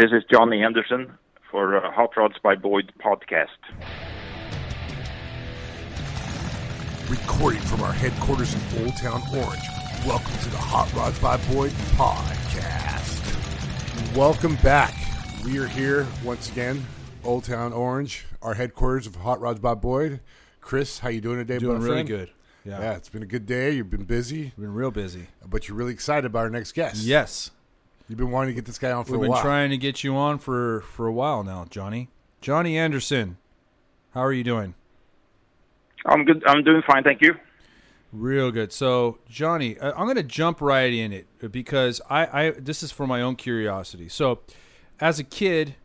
This is Johnny Anderson for uh, Hot Rods by Boyd podcast. Recording from our headquarters in Old Town Orange. Welcome to the Hot Rods by Boyd podcast. Welcome back. We are here once again, Old Town Orange, our headquarters of Hot Rods by Boyd. Chris, how you doing today, Doing really friend? good. Yeah. Yeah, it's been a good day. You've been busy, Been real busy. but you're really excited about our next guest. Yes. You've been wanting to get this guy on for We've a been trying to get you on for for a while now, Johnny. Johnny Anderson. How are you doing? I'm good. I'm doing fine, thank you. Real good. So, Johnny, I- I'm going to jump right in it because I, I this is for my own curiosity. So, as a kid,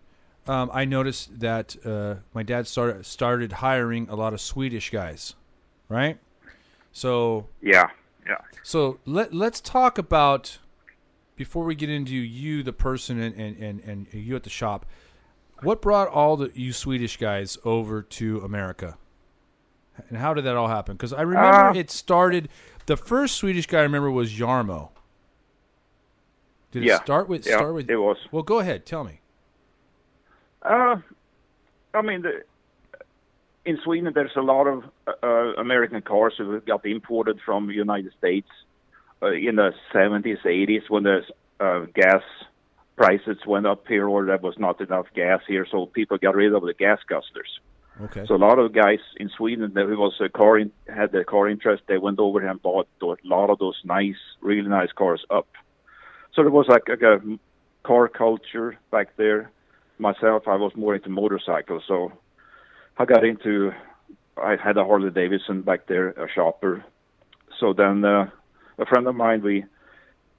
um, I noticed that uh, my dad started started hiring a lot of Swedish guys, right? So, Yeah, yeah. So let let's talk about before we get into you, the person, and and, and, and you at the shop. What brought all the you Swedish guys over to America, and how did that all happen? Because I remember Uh, it started. The first Swedish guy I remember was Jarmo. Did Yeah, it start with yeah, start with? it was. Well, go ahead. Tell me. Uh, I mean, the, in Sweden, there's a lot of uh, American cars who got imported from the United States uh, in the 70s, 80s when the uh, gas prices went up here, or there was not enough gas here, so people got rid of the gas guzzlers. Okay. So a lot of guys in Sweden that was a car in, had the car interest. They went over and bought a lot of those nice, really nice cars up. So there was like, like a car culture back there. Myself, I was more into motorcycles, so I got into. I had a Harley Davidson back there, a shopper. So then uh, a friend of mine, we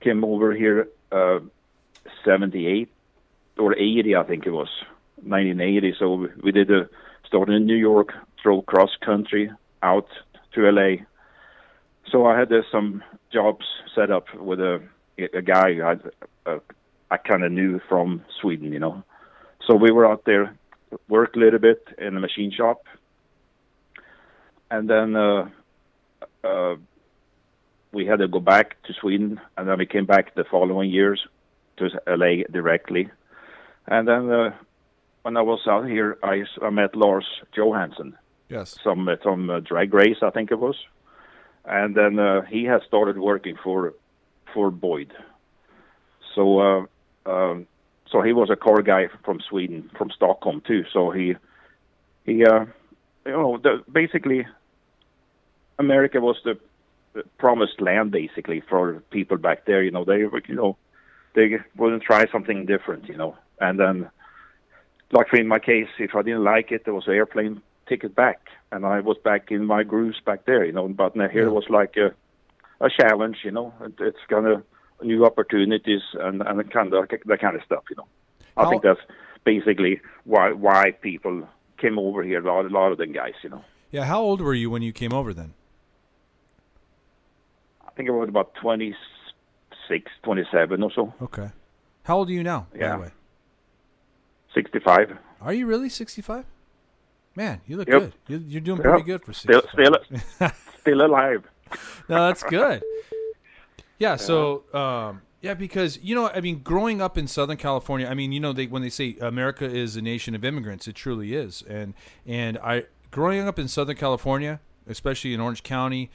came over here, uh, 78 or 80, I think it was, 1980. So we, did a started in New York, drove cross country out to LA. So I had uh, some jobs set up with a a guy I uh, I kind of knew from Sweden, you know. So we were out there, worked a little bit in a machine shop, and then uh, uh, we had to go back to Sweden, and then we came back the following years to LA directly, and then. Uh, when I was out here, I, I met Lars Johansson, yes. some uh, some uh, drag race, I think it was, and then uh, he has started working for for Boyd. So uh, um, so he was a car guy from Sweden, from Stockholm too. So he he uh, you know the, basically America was the promised land basically for people back there. You know they were you know they wouldn't try something different. You know and then like in my case, if I didn't like it, there was an airplane ticket back, and I was back in my grooves back there, you know. But now here it was like a a challenge, you know. It, it's kind of new opportunities and and kind of that kind of stuff, you know. I How- think that's basically why why people came over here. A lot, a lot of them guys, you know. Yeah. How old were you when you came over then? I think it was about 26, 27 or so, Okay. How old are you now? By Yeah. the way. 65. Are you really 65? Man, you look Yep. good. You're, you're doing Yep. pretty good for Still, 65. still, still alive. no, that's good. Yeah. So, um, yeah, because you know, I mean, growing up in Southern California, I mean, you know, they when they say America is a nation of immigrants, it truly is. And and I growing up in Southern California, especially in Orange County,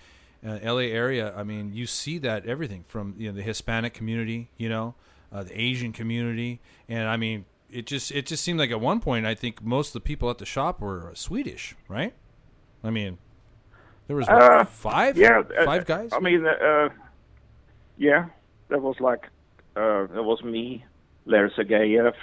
uh, L.A. area, I mean, you see that everything from you know the Hispanic community, you know, uh, the Asian community, and I mean, it just it just seemed like at one point, I think most of the people at the shop were Swedish, right? I mean, there was what, Uh, five, Yeah, uh, five guys. I mean, uh, yeah, that was like uh, that was me, Larry Sergeyev,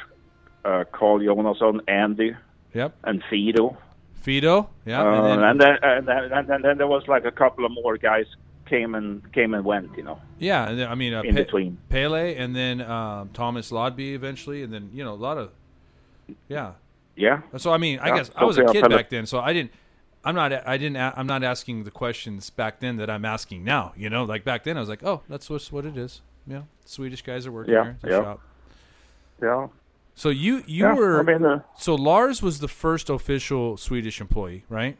uh, Carl Jonasson, Andy, Yep. and Fido. Fido, yeah, Uh, and then, and, then, and, then, and, then, and then there was like a couple of more guys came and came and went, you know, yeah, and then, I mean uh, in Pe- between. Pele, and then um, Thomas Lodby eventually, and then you know a lot of, yeah. Yeah, So I mean, I Yeah, guess I was a kid back then, so I didn't. I'm not. I didn't. I'm not asking the questions back then that I'm asking now. You know, like back then, I was like, oh, that's what's what it is. Yeah, Swedish guys are working Yeah, here. Yeah. shop. yeah. So you you yeah. were I mean, uh, so Lars was the first official Swedish employee, right?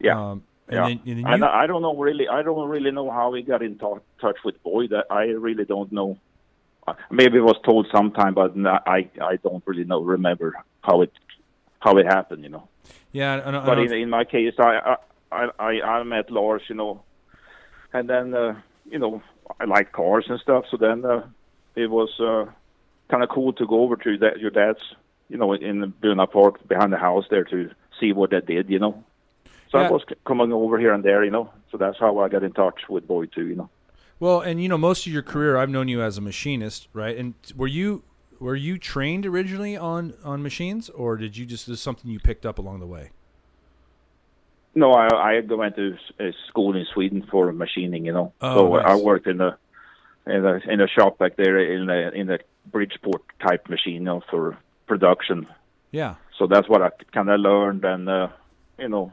yeah. Um, and yeah. then, and then And you, I don't know really. I don't really know how he got in to- touch with Boyd. I- I really don't know. maybe it was told sometime, but I I don't really know remember how it how it happened. You know. Yeah, I, I but in, in my case, I I I I met Lars, you know, and then uh, you know I like cars and stuff. So then uh, it was uh, kind of cool to go over to that your dad's, you know, in Buena Park behind the house there to see what they did, you know. So Yeah. I was coming over here and there, you know. So that's how I got in touch with Boyd too, you know. Well, and you know, most of your career, I've known you as a machinist, right? And were you were you trained originally on on machines, or did you just this is something you picked up along the way? No, I I went to school in Sweden for machining, you know. Oh, so nice. I worked in a in a in a shop back there in a in a Bridgeport type machine, you know, for production. Yeah, So that's what I kind of learned, and uh, you know,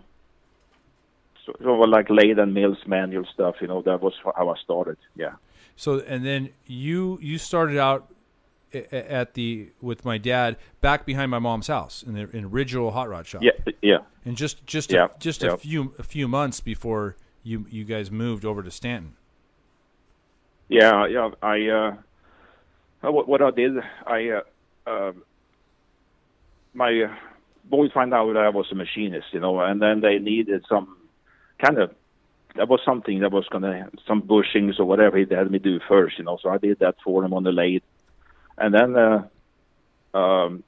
so, so like lathe and mills manual stuff. You know, that was how I started. Yeah. So and then you you started out at the with my dad back behind my mom's house in the in original hot rod shop. Yeah. Yeah. And just just Yeah, a, just a few a few months before you you guys moved over to Stanton. Yeah, yeah. I uh, what, what I did, I uh, uh, my uh, boys found out that I was a machinist, you know, and then they needed some kind of that was something that was gonna some bushings or whatever he had me do first, you know. So I did that for him on the lathe, and then uh, um,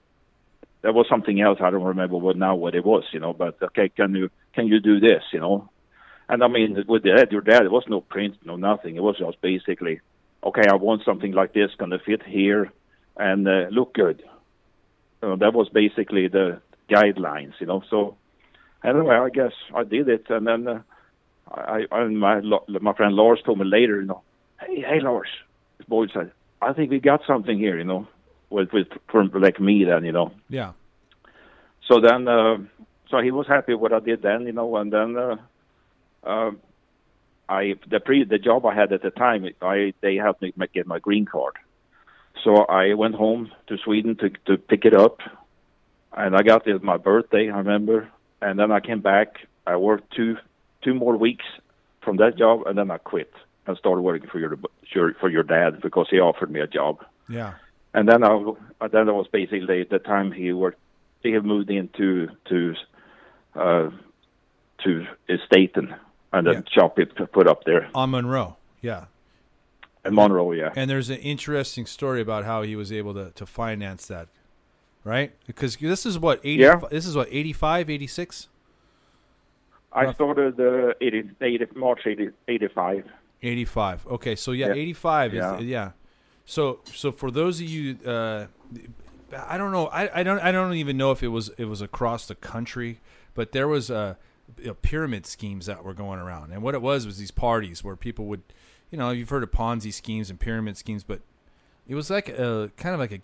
there was something else I don't remember what now what it was, you know. But okay, can you can you do this, you know? And I mean, with that, your dad, there was no print, no nothing. It was just basically, okay, I want something like this, gonna fit here, and uh, look good. Uh, that was basically the guidelines, you know. So anyway, I guess I did it, and then uh, I, I and my my friend Lars told me later, you know, hey, hey, Lars, his boy said, I think we got something here, you know, with with for like me then, you know. Yeah. So then, uh, so he was happy what I did then, you know, and then uh, uh, I the pre the job I had at the time, I they helped me get my green card. So I went home to Sweden to to pick it up, and I got it my birthday, I remember, and then I came back. I worked two two more weeks from that job, and then I quit and started working for your for your dad because he offered me a job Yeah. and then I uh, then that was basically the time he worked. He had moved into to uh, to Stanton and the Yeah. shop he p- put up there On Monroe. Yeah. in Monroe. Yeah, And there's an interesting story about how he was able to, to finance that, right? Because this is what 80, Yeah. this is what 85, 86? I started uh, 80, 80, March 80, 85. 85. Okay, so yeah, Yeah. 85 is Yeah. yeah. So so for those of you uh I don't know. I, I don't I don't even know if it was it was across the country, but there was uh you know, pyramid schemes that were going around. And what it was was these parties where people would you know, you've heard of Ponzi schemes and pyramid schemes, but it was like a kind of like a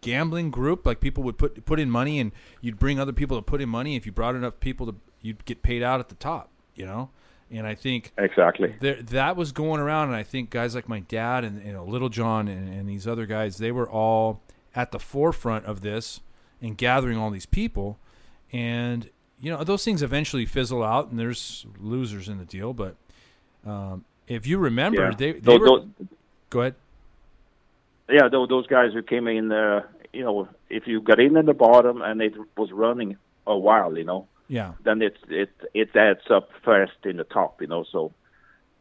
gambling group. Like people would put put in money and you'd bring other people to put in money. If you brought enough people to you'd get paid out at the top you know? And i think Exactly. there, that was going around, and I think guys like my dad and you know Little John and, and these other guys, they were all at the forefront of this and gathering all these people, and you know those things eventually fizzle out, and there's losers in the deal. But um, if you remember, Yeah. they, they Those- were. those- go ahead. yeah, tho- those guys who came in, uh, you know, if you got in at the bottom and it was running a while, you know, Yeah, then it it it adds up first in the top, you know. So,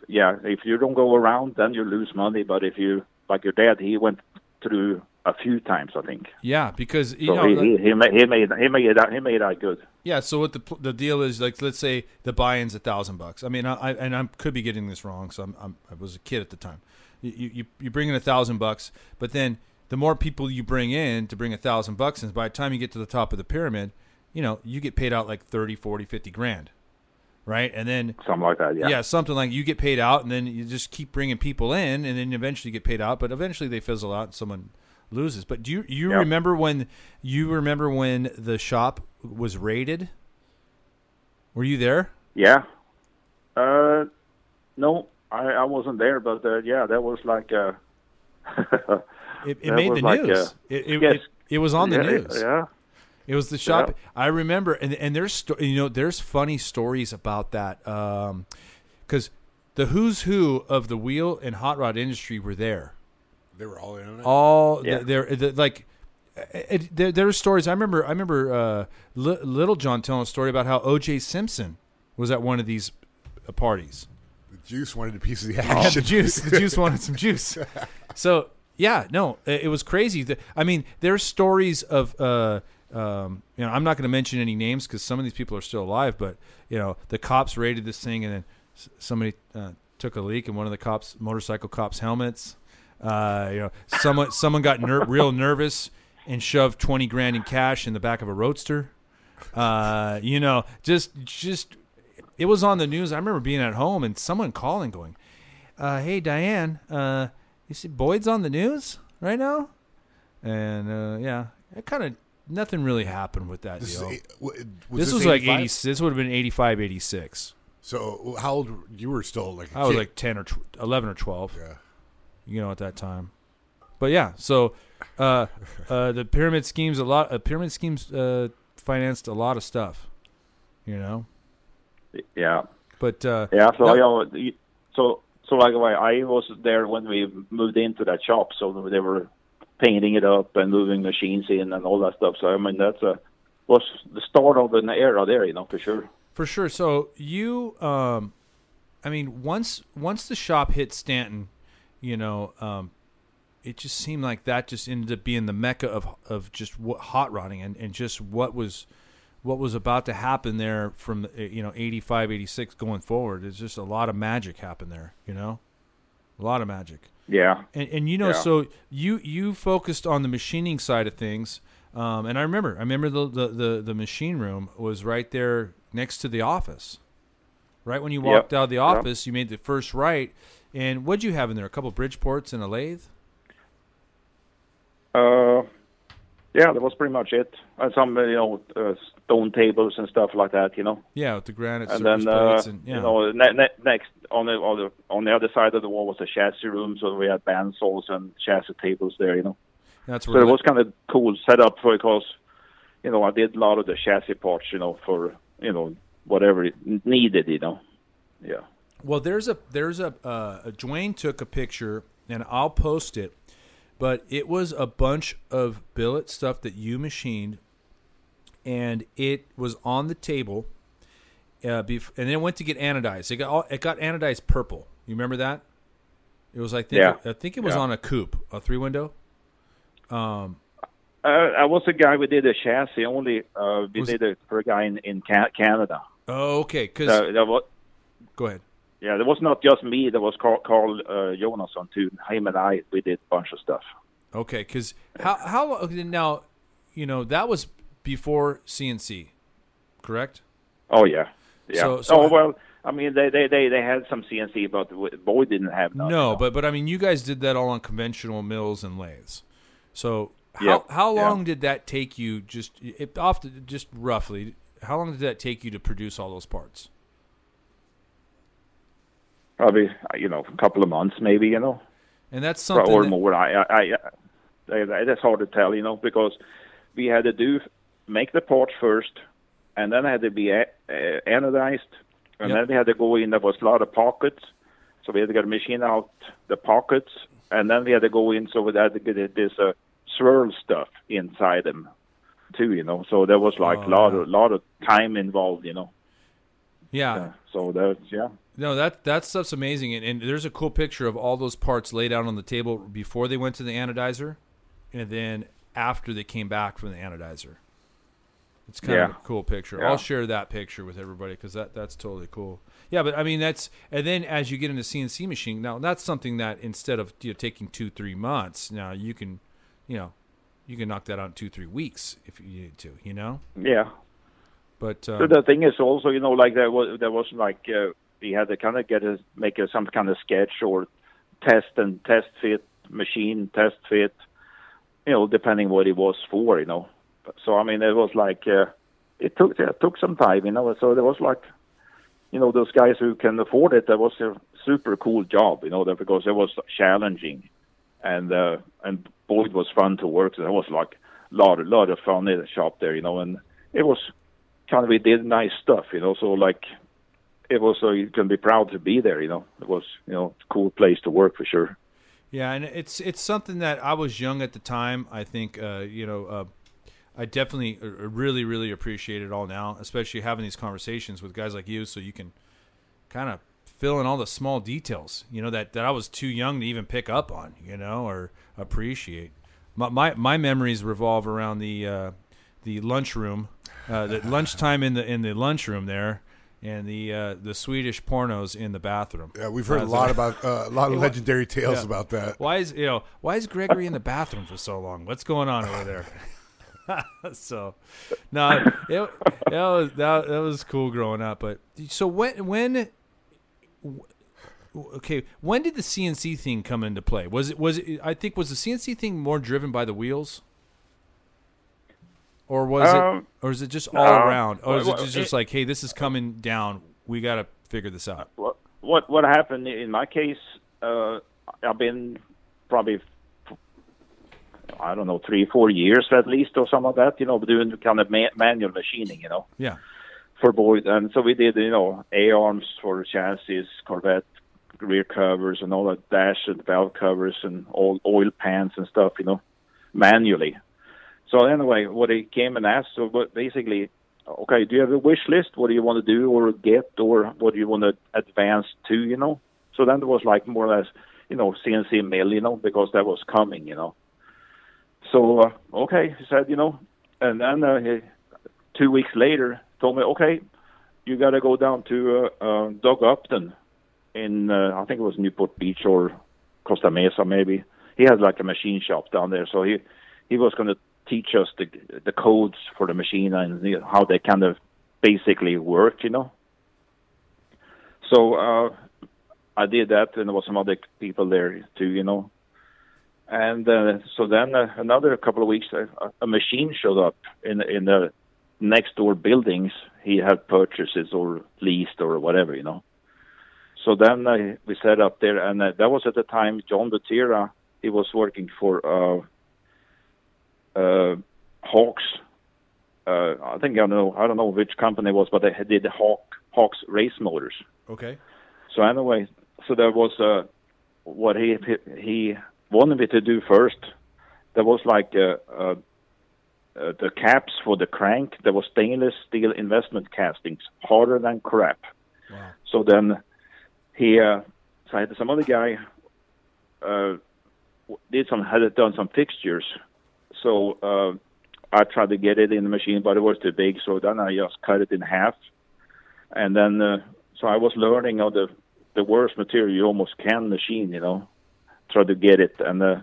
yeah, if you don't go around, then you lose money. But if you like your dad, he went through a few times, I think. yeah, because you So know, he, he he made he made he made out, he made out good. Yeah. So what the the deal is like? Let's say the buy-in's a thousand bucks. I mean, I, I and I could be getting this wrong. So I'm, I'm I was a kid at the time. You you you bring in a thousand bucks, but then the more people you bring in to bring a thousand bucks in, by the time you get to the top of the pyramid, you know you get paid out like 30, 40, 50 grand, right? And then Something like that. Yeah. yeah, something like you get paid out, and then you just keep bringing people in, and then eventually you get paid out. But eventually they fizzle out, and someone loses. But do you you Yeah. remember when you remember when the shop was raided? Were you there? Yeah. Uh, no, I I wasn't there, but uh, yeah, that was like uh. It, it made the like, news. uh, it, it, yes. it, it was on the yeah, news. Yeah. It was the shop. Yeah. I remember, and and there's you know there's funny stories about that because the who's who of the wheel and hot rod industry were there, They were all in on it. all Yeah. they're, they're like it, there, there were stories. I remember. I remember uh, Li- Little John telling a story about how O.J. Simpson was at one of these uh, parties. the Juice wanted a piece of the Yeah, action. the juice. The juice wanted some juice. So yeah, no, it, it was crazy. The- I mean, there's stories of. Uh, um, you know, I'm not going to mention any names because some of these people are still alive. But you know, the cops raided this thing, and then s- somebody uh, took a leak in one of the cops' motorcycle cops' helmets. Uh, you know, someone someone got ner- real nervous and shoved twenty grand in cash in the back of a roadster. Uh, you know, just just it was on the news. I remember being at home and someone calling, going, uh, "Hey Diane, uh, you see Boyd's on the news right now?" And uh, yeah, it kind of nothing really happened with that This, deal. was this was like eighty. This would have been 85, 86. So how old you were still like? a I was kid. like ten or tw- eleven or twelve. yeah. You know, at that time. But yeah, so uh, uh, the pyramid schemes a lot. Uh, pyramid schemes uh, financed a lot of stuff, you know. Yeah. But uh, Yeah, so No. so so like I I was there when we moved into that shop, so they were painting it up and moving machines in and all that stuff. So I mean that's a was the start of an era there, you know, for sure. for sure. So you, um, I mean, once once the shop hit Stanton, you know, um, it just seemed like that just ended up being the mecca of of just what, hot rodding and, and just what was what was about to happen there from uh, you know 85 86 going forward it's just a lot of magic happened there you know a lot of magic Yeah. and, and you know Yeah. so you you focused on the machining side of things um, and i remember i remember the, the, the, the machine room was right there next to the office right when you Yep. walked out of the Yep. office you made the first right and what'd you have in there a couple bridgeports and a lathe Uh, yeah, that was pretty much it. And some, you know, uh, stone tables and stuff like that, you know. yeah with the granite And then, uh, and yeah you know, ne- ne- next on the, on the on the other side of the wall was a chassis room, so we had bandsaws and chassis tables there, you know. that's So it was kind of cool setup for because, you know, I did a lot of the chassis parts, you know, for you know whatever it needed, you know. Yeah. Well, there's a there's a uh, Dwayne took a picture and I'll post it, but it was a bunch of billet stuff that you machined, and it was on the table. Uh, bef- and then it went to get anodized. It got all, it got anodized purple. You remember that? It was I think Yeah. I think it was Yeah. on a coupe, a three window. Um, Uh, I was a guy we did a chassis only. Uh, we Was- did it for a guy in in Canada. oh, okay. Because that was, go ahead. Yeah, there was not just me. There was Carl, Carl uh, Jonasson too. Him and I, we did a bunch of stuff. Okay, because how how now, you know that was before CNC, correct? Oh yeah, yeah. So- so oh well, I mean they they they, they had some CNC, but Boyd didn't have none. No, you know. but but I mean, you guys did that all on conventional mills and lathes. So how Yep, how long did that take you? Just it, off the, just roughly, how long did that take you to produce all those parts? Probably you know a couple of months maybe you know. And that's something. or that- more. I, I, I, that's hard to tell, you know, because we had to do make the part first, and then it had to be a, uh, anodized, and Yep. then we had to go in. There was a lot of pockets, so we had to get a machine out the pockets, and then we had to go in. So we had to get this uh, swirl stuff inside them, too, you know. So there was like a Oh, lot yeah. of lot of time involved, you know. yeah, Uh, so that's yeah. No, that that stuff's amazing. And, and there's a cool picture of all those parts laid out on the table before they went to the anodizer, and then after they came back from the anodizer. It's kind of a cool picture. Yeah. I'll share that picture with everybody because that that's totally cool. Yeah, but I mean that's and then as you get into CNC machine now that's something that instead of you know, taking two three months now you can, you know, you can knock that out in two three weeks if you need to. You know, Yeah, but So um, the thing is also, you know, like there was there was like uh, we had to kind of get a make a, some kind of sketch or test and test fit machine test fit, you know, depending what it was for, you know. So I mean, it was like uh, it took it took some time, you know. So there was like, you know, those guys who can afford it. That was a super cool job, you know, that because it was challenging, and uh, and boy, it was fun to work. So was like a lot lot of fun in the shop there, you know, and it was kind of we did nice stuff, you know. So like, it was so you can be proud to be there, you know. It was you know a cool place to work for sure. Yeah, and it's it's something that I was young at the time. I think uh, you know uh, I definitely uh, really really appreciate it all now, especially having these conversations with guys like you, so you can kind of fill in all the small details. You know that that I was too young to even pick up on. You know or appreciate. My my, my memories revolve around the uh, the lunchroom, uh, the lunchtime in the in the lunchroom there and the uh, the Swedish pornos in the bathroom. Yeah, we've heard a lot about uh, a lot of legendary tales yeah. about that. Why is you know why is Gregory in the bathroom for so long? What's going on over there? so, no, it, it was that, that was cool growing up. But so when when okay when did the CNC thing come into play? Was it was it, I think was the CNC thing more driven by the wheels? Or was um, it, or is it just all around, or is it just, just like, hey, this is coming down, we got to figure this out? What what what happened in my case? Uh, I've been probably I don't know three four years at least or some of that. You know, doing kind of ma- manual machining. You know. Yeah. For Boyd, and so we did you know A arms for chassis, Corvette rear covers, and all that dash and valve covers, and all oil pans and stuff. You know, manually. So anyway, what he came and asked, so basically, okay, do you have a wish list? What do you want to do or get, or what do you want to advance to? You know. So then there was like more or less, you know, CNC mill, you know, because that was coming, you know. So uh, okay, he said, you know, and then uh, he, two weeks later told me, okay, you got to go down to uh, uh, Doug Upton in uh, I think it was Newport Beach or Costa Mesa maybe. He has like a machine shop down there, so he he was going to teach us the the codes for the machine and you know, how they kind of basically work, you know. So uh, I did that, and there was some other people there too, you know. And uh, so then uh, another couple of weeks, uh, a machine showed up in in the next door buildings. He had purchases or leased or whatever, you know. So then uh, we set up there, and uh, that was at the time John Butera. He was working for uh, uh, Hawks. Uh, I think I don't know. I don't know which company it was, but they did the Hawk Hawks race motors. Okay. So anyway, so there was uh, what he he wanted me to do first. There was like uh, uh, uh, the caps for the crank. There was stainless steel investment castings, harder than crap. Wow. So then he, uh, so I had some other guy uh, did some had done some fixtures so uh, I tried to get it in the machine, but it was too big. So then I just cut it in half, and then uh, so I was learning how the the worst material you almost can machine. You know, try to get it, and uh,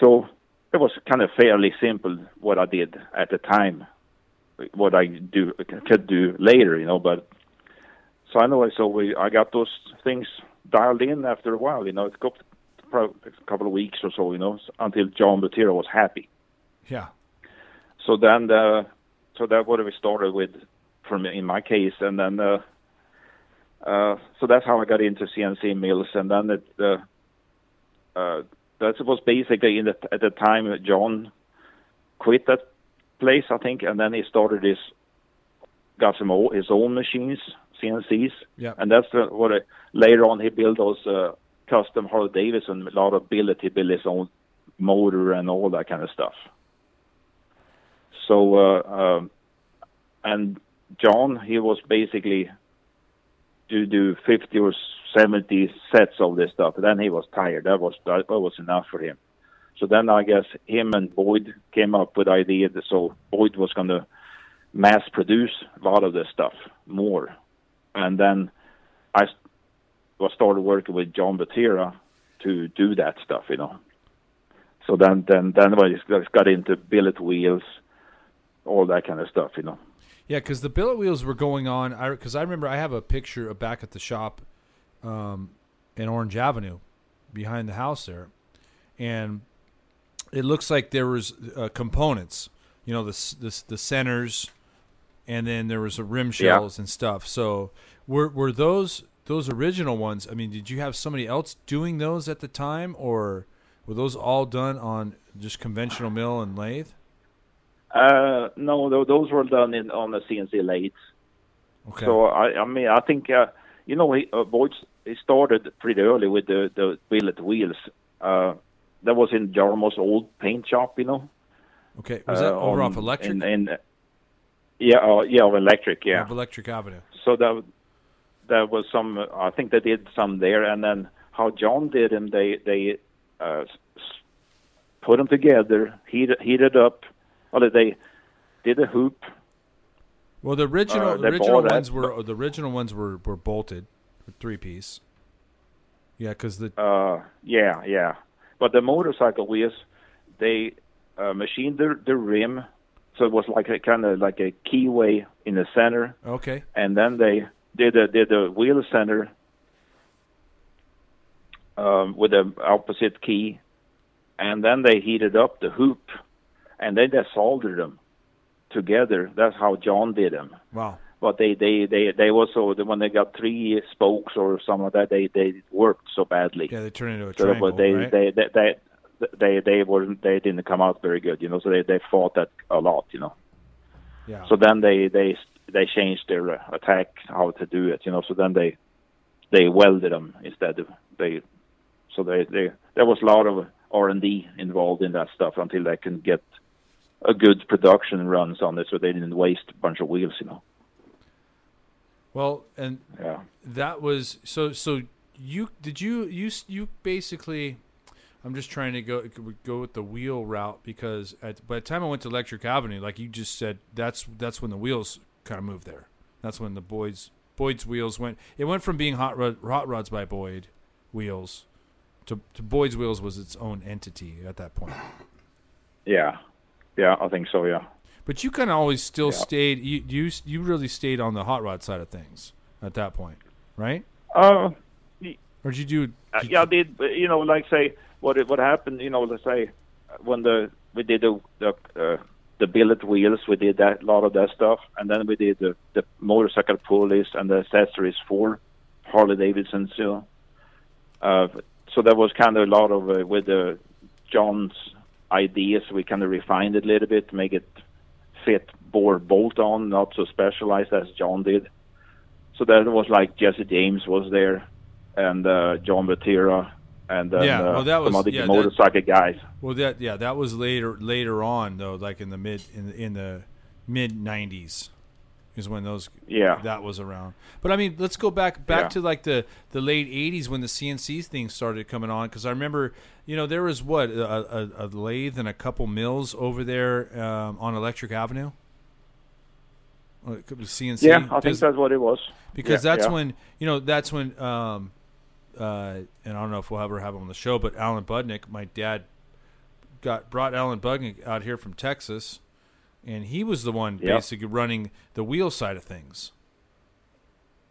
so it was kind of fairly simple what I did at the time. What I do could do later, you know, but so anyway, so we I got those things dialed in after a while. You know, it took a couple of weeks or so, you know, until John Butera was happy. Yeah. So then, the, so that what we started with, from in my case, and then, uh, uh, so that's how I got into CNC mills, and then it, uh, uh, that was basically in the, at the time John quit that place, I think, and then he started his, got some his own machines, CNCs, yeah, and that's the, what I, later on he built those uh, custom Harley Davidson, a lot of billet, he built his own motor and all that kind of stuff. So, uh, um, and John, he was basically to do 50 or 70 sets of this stuff. Then he was tired. That was that was enough for him. So then I guess him and Boyd came up with idea that so Boyd was going to mass produce a lot of this stuff more, and then I was started working with John Butera to do that stuff, you know. So then then then I just got into billet wheels all that kind of stuff, you know. Yeah, because the billet wheels were going on. I because I remember I have a picture of back at the shop, um, in Orange Avenue, behind the house there, and it looks like there was uh, components. You know, the, the the centers, and then there was a rim shells yeah. and stuff. So were were those those original ones? I mean, did you have somebody else doing those at the time, or were those all done on just conventional mill and lathe? Uh, no, those were done in on the CNC lathes. Okay. So I, I mean, I think uh, you know, he, uh, Boyd he started pretty early with the the billet wheels. Uh, that was in Jarmo's old paint shop, you know. Okay, was that uh, over on- off Electric? In, yeah, uh, yeah, of electric, yeah. Off Electric Avenue. so that there was some I think they did some there and then how John did them they they uh, put them together heated heated up or they did a hoop? Well, the original Uh, original bought that, ones were the original ones were were bolted, three piece. Yeah, because the uh yeah yeah. But the motorcycle wheels they uh, machined the the rim so it was like a kind of like a keyway in the center. Okay, and then they did a did a wheel center um, with the opposite key, and then they heated up the hoop, and then they soldered them together. That's how John did them. wow, But they they they they also when they got three spokes or something like that, they they worked so badly. yeah, they turned into a So triangle, but they, right? they they they they they weren't they didn't come out very good, you know. So they they fought that a lot, you know. yeah, So then they they they changed their uh, attack how to do it, you know. So then they they welded them instead of they. So they they there was a lot of R and D involved in that stuff until they can get a good production runs on it, so they didn't waste a bunch of wheels, you know. well, and Yeah. that was so. So you did you you you basically. I'm just trying to go go with the wheel route because at, by the time I went to Electric Avenue, like you just said, that's that's when the wheels kind of moved there. That's when the Boyd's Boyd's wheels went. It went from being hot rod, hot rods by Boyd wheels to, to Boyd's wheels was its own entity at that point. Yeah. Yeah, I think so. Yeah. But you kind of always still Yeah. stayed. You you you really stayed on the hot rod side of things at that point, right? Uh, Or did you do? Uh, yeah, I did. You know, like say what it, what happened. You know, let's say when the we did the the uh, the billet wheels, we did that a lot of that stuff, and then we did the the motorcycle pulleys and the accessories for Harley Davidson. Know, uh, so that was kind of a lot of uh, with uh, John's ideas. We kind of refined it a little bit to make it fit bore bolt on, not so specialized as John did. So that was like Jesse James was there, and uh, John Butera, and then, Yeah, uh, well, that some was- other yeah, that- motorcycle guys. Well, that yeah, that was later later on though, like in the mid in the, in the mid '90s, is when those Yeah. that was around. But I mean, let's go back back Yeah. to like the the late '80s when the CNC thing started coming on because I remember you know there was what a, a, a lathe and a couple mills over there um, on Electric Avenue. Well, it could be CNC. Yeah, I think that's what it was. because Yeah, that's yeah. when you know that's when um uh and I don't know if we'll ever have him on the show, but Alan Budnick, my dad got brought Alan Budnick out here from Texas, and he was the one Yep. basically running the wheel side of things.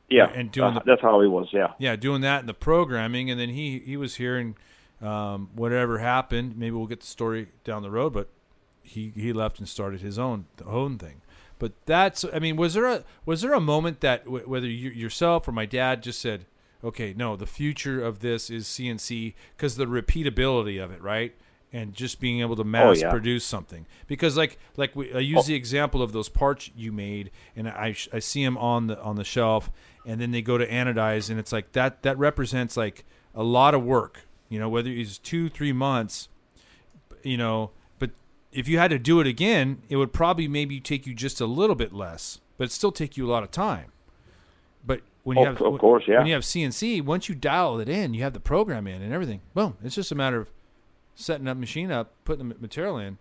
Yeah, and doing uh, the- that's how he was. Yeah, Yeah, doing that and the programming, and then he he was here and um, whatever happened, maybe we'll get the story down the road, but he he left and started his own own thing. But that's I mean, was there a was there a moment that w- whether you, yourself or my dad just said, okay, no, the future of this is CNC because the repeatability of it, right? And just being able to oh, mass yeah. produce something because like like we, I use oh. the example of those parts you made and I, I see them on the on the shelf and then they go to anodize and it's like that that represents like a lot of work you know whether it's two three months you know but if you had to do it again it would probably maybe take you just a little bit less but it still take you a lot of time but when you Of- have of course, yeah. when you have CNC once you dial it in you have the program in and everything boom it's just a matter of setting up machine up putting the material in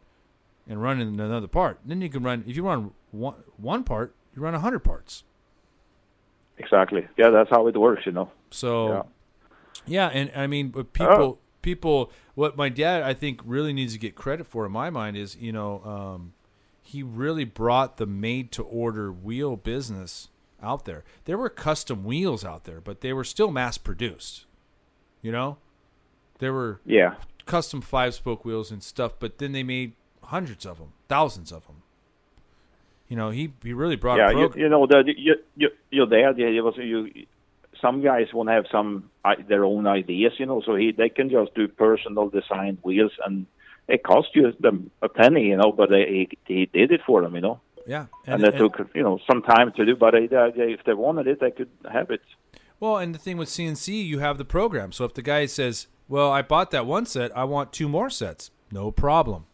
and running another part then you can run if you run one one part you run a hundred parts exactly. Yeah, that's how it works. You know. so Yeah. yeah, and I mean, but people, people, what my dad I think really needs to get credit for in my mind is you know um, he really brought the made-to-order wheel business out there. There were custom wheels out there, but they were still mass-produced. You know, there were Yeah, custom five-spoke wheels and stuff, but then they made hundreds of them, thousands of them. You know, he he really brought yeah. a You, you know, the you you your dad. Yeah, it was you. Some guys want to have some uh, their own ideas, you know, so he they can just do personal designed wheels, and it cost you them a penny, you know, but they, he he did it for them, you know, yeah, and, it took you know some time to do, but they, they, if they wanted it, they could have it. Well, and the thing with CNC, you have the program. So if the guy says, Well, I bought that one set. I want two more sets. No problem.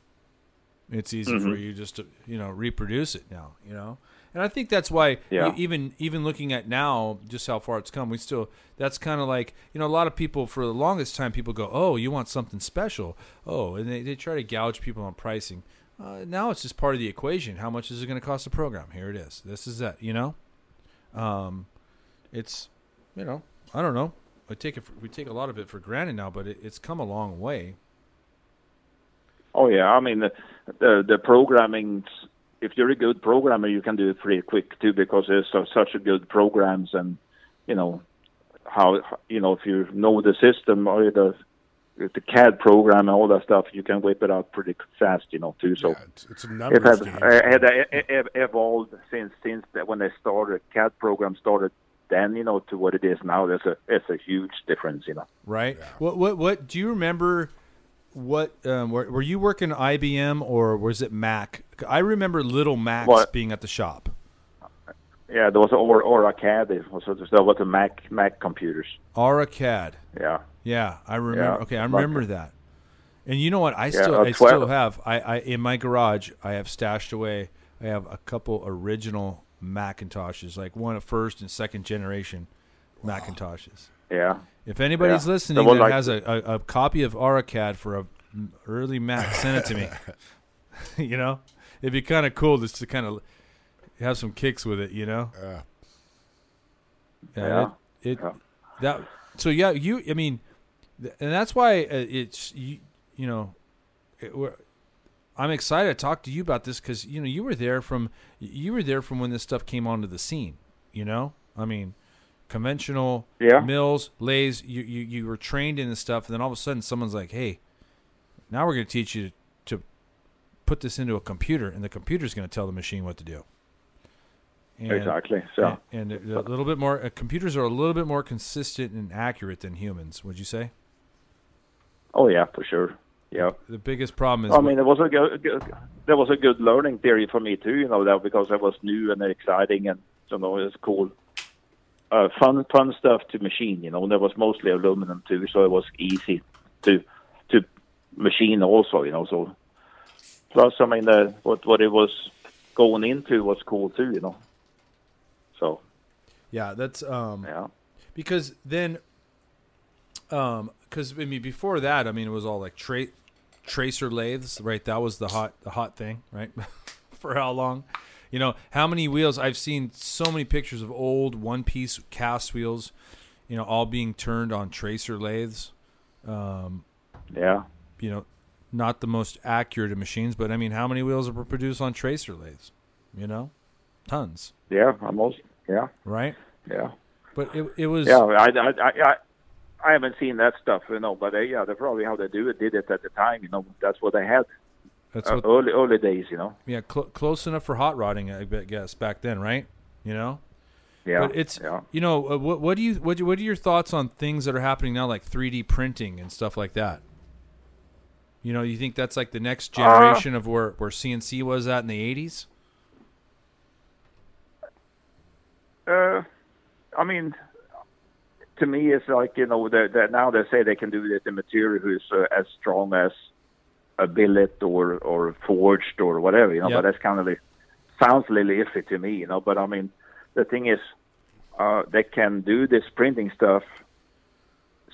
It's easy Mm-hmm. for you just to you know reproduce it now. You know, and I think that's why Yeah. even even looking at now just how far it's come, we still that's kind of like you know a lot of people for the longest time people go, oh, you want something special, oh, and they they try to gouge people on pricing. Uh, now it's just part of the equation. How much is it going to cost a program? Here it is. This is that. You know, um, it's you know I don't know. I take it for, we take a lot of it for granted now, but it, it's come a long way. Oh yeah, I mean the the, the programming. If you're a good programmer, you can do it pretty quick too because there's so, such a good programs and you know how you know if you know the system or the the CAD program and all that stuff, you can whip it out pretty fast, you know too. So Yeah, it's, it's a it numbers has game. uh, had uh, e- e- evolved since since that when they started CAD program started then you know to what it is now. There's a it's a huge difference, you know. right? What what what do you remember? What um, were, were you working IBM or was it Mac? I remember Little Macs What? being at the shop. Yeah, there was or or CAD. It was there was a Mac Mac computers. Or a AuraCAD. Yeah. Yeah, I remember. Yeah, okay, I but- remember that. And you know what? I still uh, I still have I, I in my garage I have stashed away. I have a couple original Macintoshes, like one of first and second generation Macintoshes. Yeah. If anybody's Yeah. listening The that like- has a, a, a copy of AuraCAD for a early Mac, send it to me. you know, it'd be kind of cool just to kind of have some kicks with it. You know, Yeah. Yeah. It, it Yeah. that so yeah. You I mean, and that's why uh, it's you. You know, it, we're, I'm excited to talk to you about this because you know you were there from you were there from when this stuff came onto the scene. You know, I mean, conventional Yeah. mills, lathes. You, you you were trained in this stuff, and then all of a sudden someone's like, "Hey, now we're going to teach you to, to put this into a computer, and the computer's going to tell the machine what to do." And, Exactly. So and, and a little bit more. Uh, computers are a little bit more consistent and accurate than humans. Would you say? oh yeah, for sure. Yeah. The biggest problem is. I mean, there was a good, there was a good learning period for me too. You know that because it was new and exciting and you know it was cool. Uh, fun, fun stuff to machine. You know, and there was mostly aluminum too, so it was easy to to machine also. You know, so plus I mean, uh, what what it was going into was cool too. You know, so yeah, that's um. yeah. because then um because i mean before that i mean it was all like tra- tracer lathes right? That was the hot the hot thing right? For how long? You know how many wheels? I've seen so many pictures of old one piece cast wheels you know all being turned on tracer lathes. Um Yeah. you know not the most accurate of machines but i mean how many wheels are produced on tracer lathes? You know? Tons. Yeah, almost. Yeah, right? Yeah, but it, it was yeah. I, I, I, I, haven't seen that stuff, you know. But uh, yeah, that's probably how they do it. Did it at the time, you know. That's what they had that's uh, what early, early days, you know. Yeah, cl- close enough for hot rodding, I guess back then, right? You know, Yeah, but it's yeah. you know uh, what what do you what do- what are your thoughts on things that are happening now, like 3D printing and stuff like that? You know, you think that's like the next generation of where where CNC was at in the 80s? Uh, I mean, to me, it's like you know that now they say they can do it. The material is uh, as strong as a billet or or forged or whatever, you know. Yep. But that's kind of like sounds a little iffy to me, you know. But I mean, the thing is, uh, they can do this printing stuff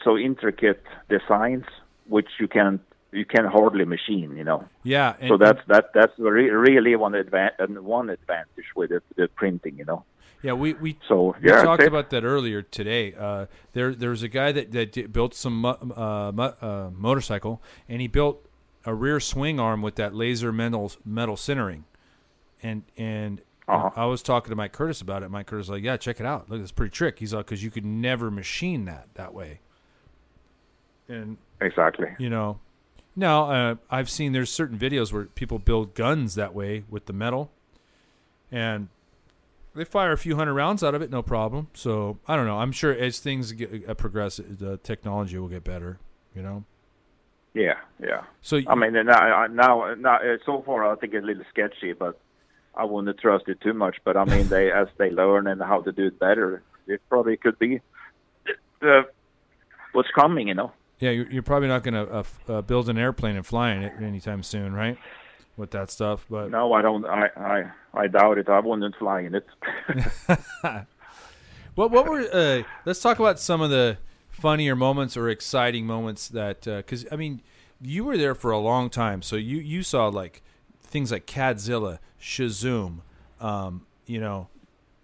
so intricate designs which you can you can hardly machine, you know. Yeah, and, so that's that that's re- really one advan- one advantage with it, the printing, you know. Yeah, we we So We yeah, talked about that earlier today. Uh, there, there was a guy that, that did, built some uh, uh, motorcycle, and he built a rear swing arm with that laser metal metal sintering. And and Uh-huh. I was talking to Mike Curtis about it. Mike Curtis was like, "Yeah, check it out. Look, it's pretty trick." He's like, "Because you could never machine that that way." And exactly. you know, now uh, I've seen there's certain videos where people build guns that way with the metal, and they fire a few hundred rounds out of it, no problem. So I don't know. I'm sure as things get, uh, progress, the technology will get better. You know. Yeah, yeah. So I mean, now, now, now, uh, so far, I think it's a little sketchy, but I wouldn't trust it too much. But I mean, they as they learn and how to do it better, it probably could be uh, what's coming, you know. Yeah, you're, you're probably not going to uh, uh, build an airplane and fly in it anytime soon, right? With that stuff, but No, I don't. I I I doubt it. I wouldn't fly in it. What what were uh, let's talk about some of the funnier moments or exciting moments that because I mean you were there for a long time, so you you saw like things like Cadzilla, Shazoom, um, you know.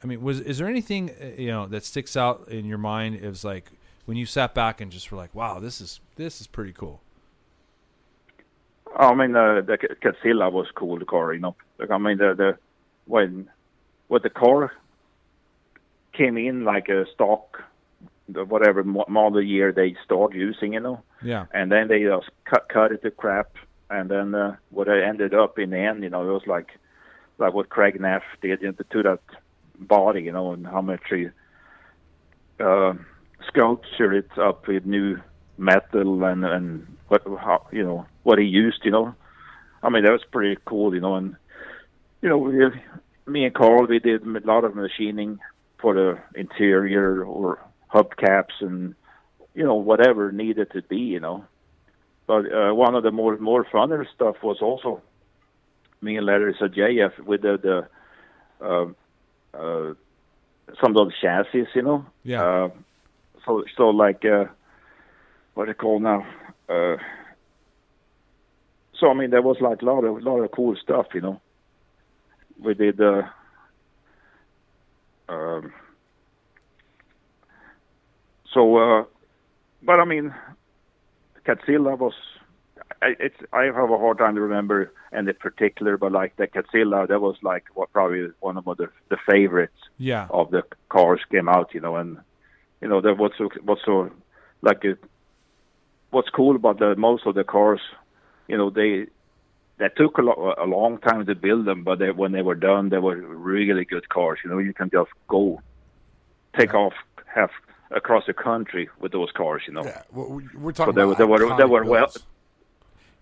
I mean, was is there anything uh, you know that sticks out in your mind? It was like when you sat back and just were like, "Wow, this is this is pretty cool." I mean, uh, the CadZZilla was cool. The car, you know. Like I mean, the the when when the car came in like a stock, the whatever model year they start using, you know, Yeah, and then they just cut cut it to crap, and then uh, what I ended up in the end, you know, it was like like what Craig Naff did into to that body, you know, and how much he uh, sculptured it up with new metal and and what how you know what he used, you know. I mean that was pretty cool, you know, and you know we, me and Carl we did a lot of machining for the interior or hubcaps and you know whatever needed to be, you know. But uh, one of the more more funner stuff was also me and Larry Sergeyev with the the uh, uh, some of the chassis, you know. Yeah. Uh, so so like uh, what they call now. Uh, so I mean, there was like a lot of lot of cool stuff, you know. We did. Uh, um, so, uh, but I mean, CadZZilla was. I, it's I have a hard time to remember any particular, but like the CadZZilla, that was like what probably one of the the favorites yeah, of the cars came out, you know, and you know that what's so what's so like it, what's cool about the most of the cars, you know, they that took a, lo- a long time to build them, but they, when they were done, they were really good cars. You know, you can just go take off half across the country with those cars. You know, Yeah, well, we- we're talking they were- about they were- they were well-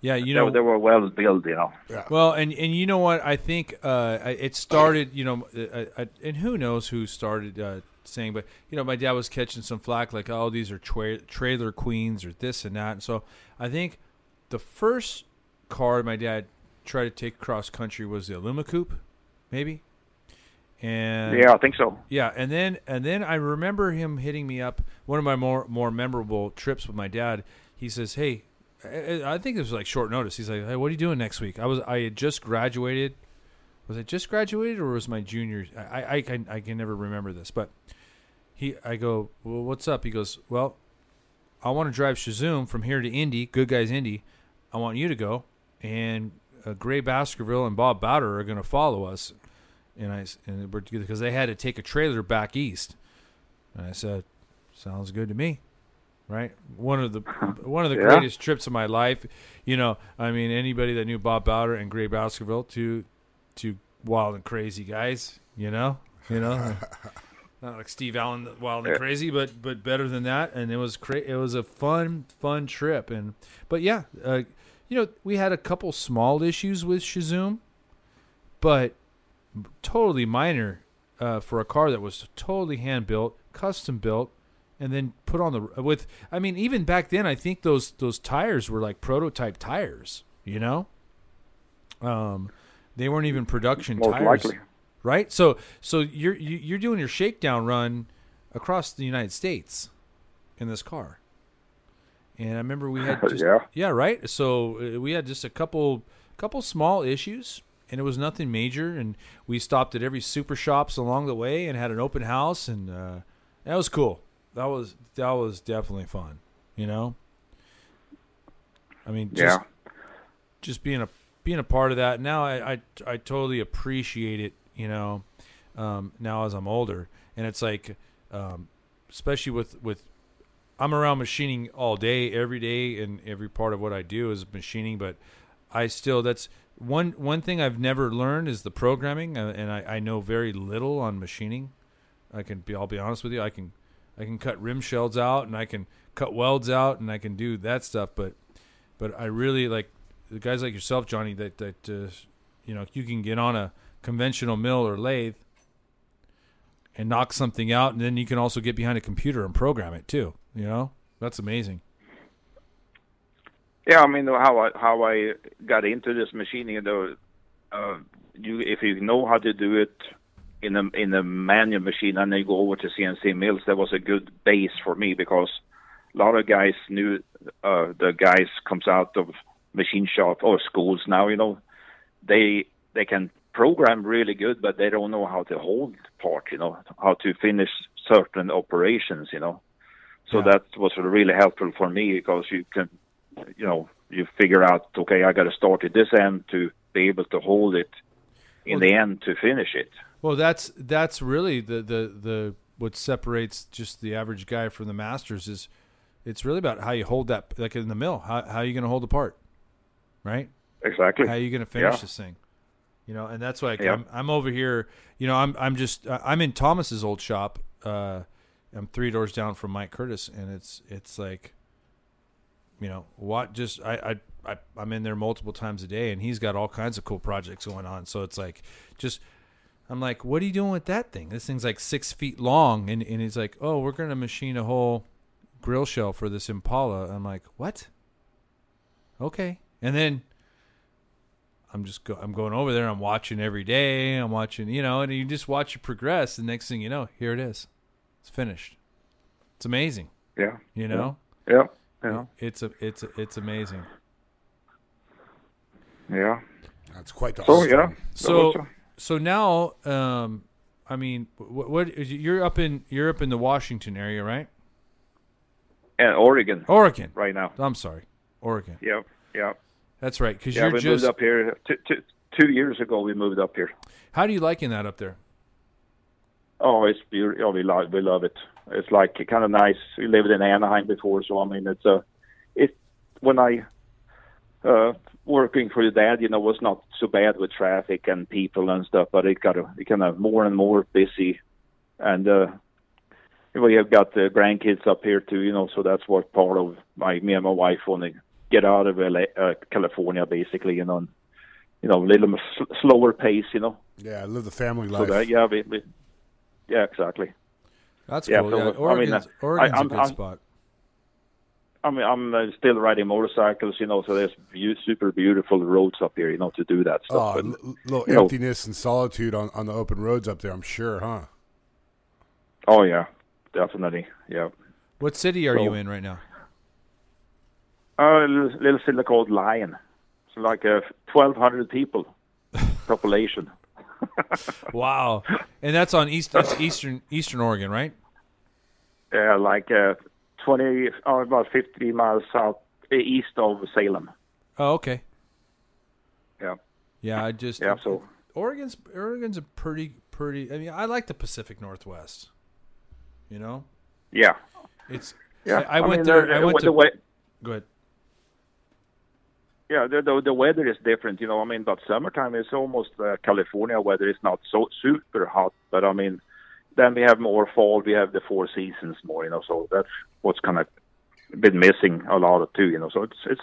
yeah. You know, they were well built. You know, Yeah. Well, and and you know what? I think uh, it started. You know, uh, uh, and who knows who started uh, saying, but you know, my dad was catching some flack, like, "Oh, these are tra- trailer queens or this and that." And so I think the first car my dad tried to take cross country was the Aluma Coupe, maybe. And yeah, I think so. yeah, and then and then I remember him hitting me up. One of my more more memorable trips with my dad. He says, "Hey, I, I think it was like short notice." He's like, "Hey, what are you doing next week?" I was I had just graduated. Was I just graduated or was my junior? I I, I, can, I can never remember this, but he I go, "Well, what's up?" He goes, "Well, I want to drive CheZoom from here to Indy, Good Guys Indy. I want you to go, and uh, Gray Baskerville and Bob Bowder are going to follow us." And I and we're because they had to take a trailer back east, and I said, "Sounds good to me." Right, one of the one of the Yeah. greatest trips of my life. You know, I mean, anybody that knew Bob Bowder and Gray Baskerville, two two wild and crazy guys. You know, you know, not like Steve Allen, wild and crazy, but but better than that. And it was cra- It was a fun fun trip. And but yeah, uh, you know, we had a couple small issues with CheZoom, but totally minor uh, for a car that was totally hand built, custom built, and then put on the with. I mean, even back then, I think those those tires were like prototype tires. You know, um, they weren't even production Most tires, likely. Right? So so you're you- you're doing your shakedown run across the United States in this car. And I remember we had just, Yeah. yeah, right. So uh, we had just a couple couple small issues, and it was nothing major. And we stopped at every super shops along the way and had an open house, and uh, that was cool. That was that was definitely fun. You know, I mean, just yeah. just being a being a part of that. Now I I, I totally appreciate it. You know, um, now as I'm older, and it's like, um, especially with with I'm around machining all day, every day, and every part of what I do is machining. But I still that's one one thing I've never learned is the programming, uh, and I, I know very little on machining. I can be I'll be honest with you. I can I can cut rim shells out, and I can cut welds out, and I can do that stuff. But but I really like the guys like yourself, Johnny. That that uh, you know you can get on a conventional mill or lathe and knock something out, and then you can also get behind a computer and program it too. You know, that's amazing. Yeah, I mean how I how I got into this machining. Know, uh, you if you know how to do it in a in a manual machine and then you go over to CNC mills, that was a good base for me because a lot of guys knew uh, the guys comes out of machine shop or schools now. You know, they they can program really good, but they don't know how to hold part. You know, how to finish certain operations. You know, so Yeah. that was really helpful for me because you can, you know, you figure out okay, I got to start at this end to be able to hold it in the end to finish it. Well, that's that's really the the the what separates just the average guy from the masters is it's really about how you hold that like in the mill. How how are you going to hold the part, right? Exactly. How are you going to finish Yeah. this thing? You know, and that's why Yeah. I'm I'm over here. You know, I'm I'm just I'm in Thomas's old shop. Uh, I'm three doors down from Mike Curtis, and it's it's like, you know, what just I I. I, I'm in there multiple times a day, and he's got all kinds of cool projects going on. So it's like, just I'm like, what are you doing with that thing? This thing's like six feet long, and and he's like, oh, we're gonna machine a whole grill shell for this Impala. I'm like, what? Okay, and then I'm just go, I'm going over there. I'm watching every day. I'm watching, you know, and you just watch it progress. The next thing you know, here it is. It's finished. It's amazing. Yeah. You know, Yeah. Yeah. it's a it's a, it's amazing. Yeah. That's quite the So art. yeah. So was, uh, so now, um, I mean, what, what is you're up in you're up in the Washington area, right? and Oregon Oregon. right now. I'm sorry, Oregon. Yeah. Yeah. That's right. Because Yeah. you're We just. moved up here two, two, two years ago. We moved up here. How do you liking that up there? Oh, it's beautiful. Oh, we love we love it. It's like kind of nice. We lived in Anaheim before, so I mean, it's a it when I uh working for your dad, you know, was not so bad with traffic and people and stuff, but it got a, it kind of more and more busy, and uh we have got the grandkids up here too, you know, so that's what part of my me and my wife want to get out of LA, uh, California, basically, you know, and, you know, a little s- slower pace, you know. Yeah, live the family So life. that yeah, we, we yeah, exactly. That's Yeah, cool. so, yeah, I mean, Oregon's, uh, Oregon's I- I'm- a good I'm- spot. I mean, I'm uh, still riding motorcycles, you know, so there's beau- super beautiful roads up here, you know, to do that stuff. Oh, And- l- little you know- emptiness and solitude on, on the open roads up there. I'm sure, huh? oh yeah, definitely, yeah. What city are so- you in right now? Uh, a little, little city called Lyons. It's like uh, 1,200 people population. Wow, and that's on east that's eastern Eastern Oregon, right? Yeah, like uh, 20, oh, about 50 miles south uh, east of Salem. Oh, okay. Yeah, Yeah, I just yeah. So Oregon's Oregon's a pretty pretty. I mean, I like the Pacific Northwest. You know, yeah, it's. yeah. I, I went mean, there. I went the to. way, Go ahead. Yeah, the, the the weather is different, you know. I mean, but summertime is almost uh, California weather. It's not so super hot, but I mean, then we have more fall. We have the four seasons more, you know. So that's what's kind of been missing a lot of too, you know. So it's it's.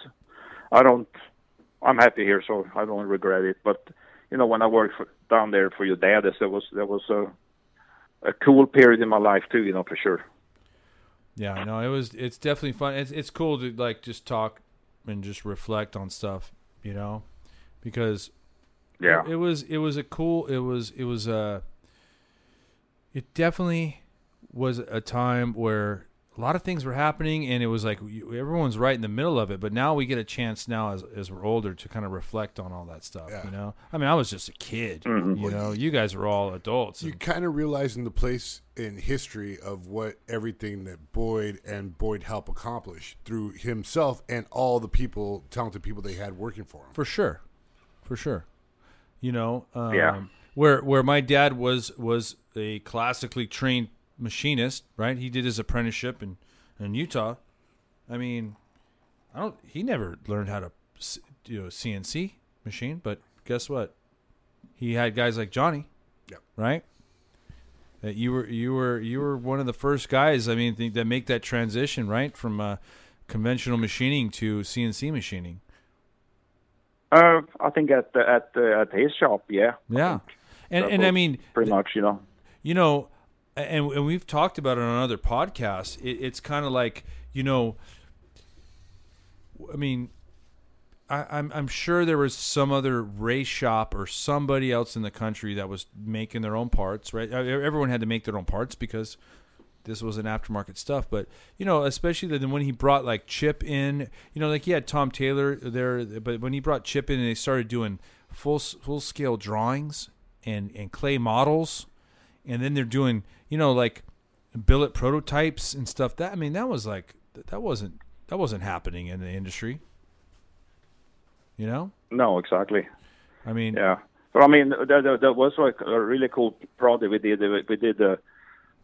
I don't. I'm happy here, so I don't regret it. But you know, when I worked for, down there for your dad, there was there was a a cool period in my life too, you know, for sure. Yeah, no, it was. It's definitely fun. It's it's cool to like just talk and just reflect on stuff, you know, because Yeah. it, it was it was a cool. It was it was a. It definitely was a time where a lot of things were happening, and it was like everyone's right in the middle of it. But now we get a chance now, as as we're older, to kind of reflect on all that stuff. Yeah. You know, I mean, I was just a kid. Mhm. You know, you guys were all adults. You and- kind of realizing the place in history of what everything that Boyd and Boyd help accomplish through himself and all the people, talented people they had working for him. for sure, for sure. You know, um, Yeah. Where where my dad was was a classically trained machinist, right? He did his apprenticeship in in Utah. I mean, I don't. He never learned how to you know CNC machine, but guess what? He had guys like Johnny, Yep. right? That you were you were you were one of the first guys. I mean, th- that make that transition right from uh, conventional machining to CNC machining. Uh, I think at the, at the, at his shop, yeah. Yeah, and and I mean, pretty much, you know. you know, and and we've talked about it on other podcasts. It, it's kind of like you know, I mean, I, I'm I'm sure there was some other race shop or somebody else in the country that was making their own parts, right? Uh, Everyone had to make their own parts because this was an aftermarket stuff. But you know, especially then when he brought like Chip in, you know, like he had Tom Taylor there, but when he brought Chip in and they started doing full full scale drawings and and clay models, and then they're doing you know like billet prototypes and stuff. That I mean, that was like that wasn't that wasn't happening in the industry. You know? No, exactly. I mean, Yeah, but I mean, that, that, that was like a really cool project we did. We did the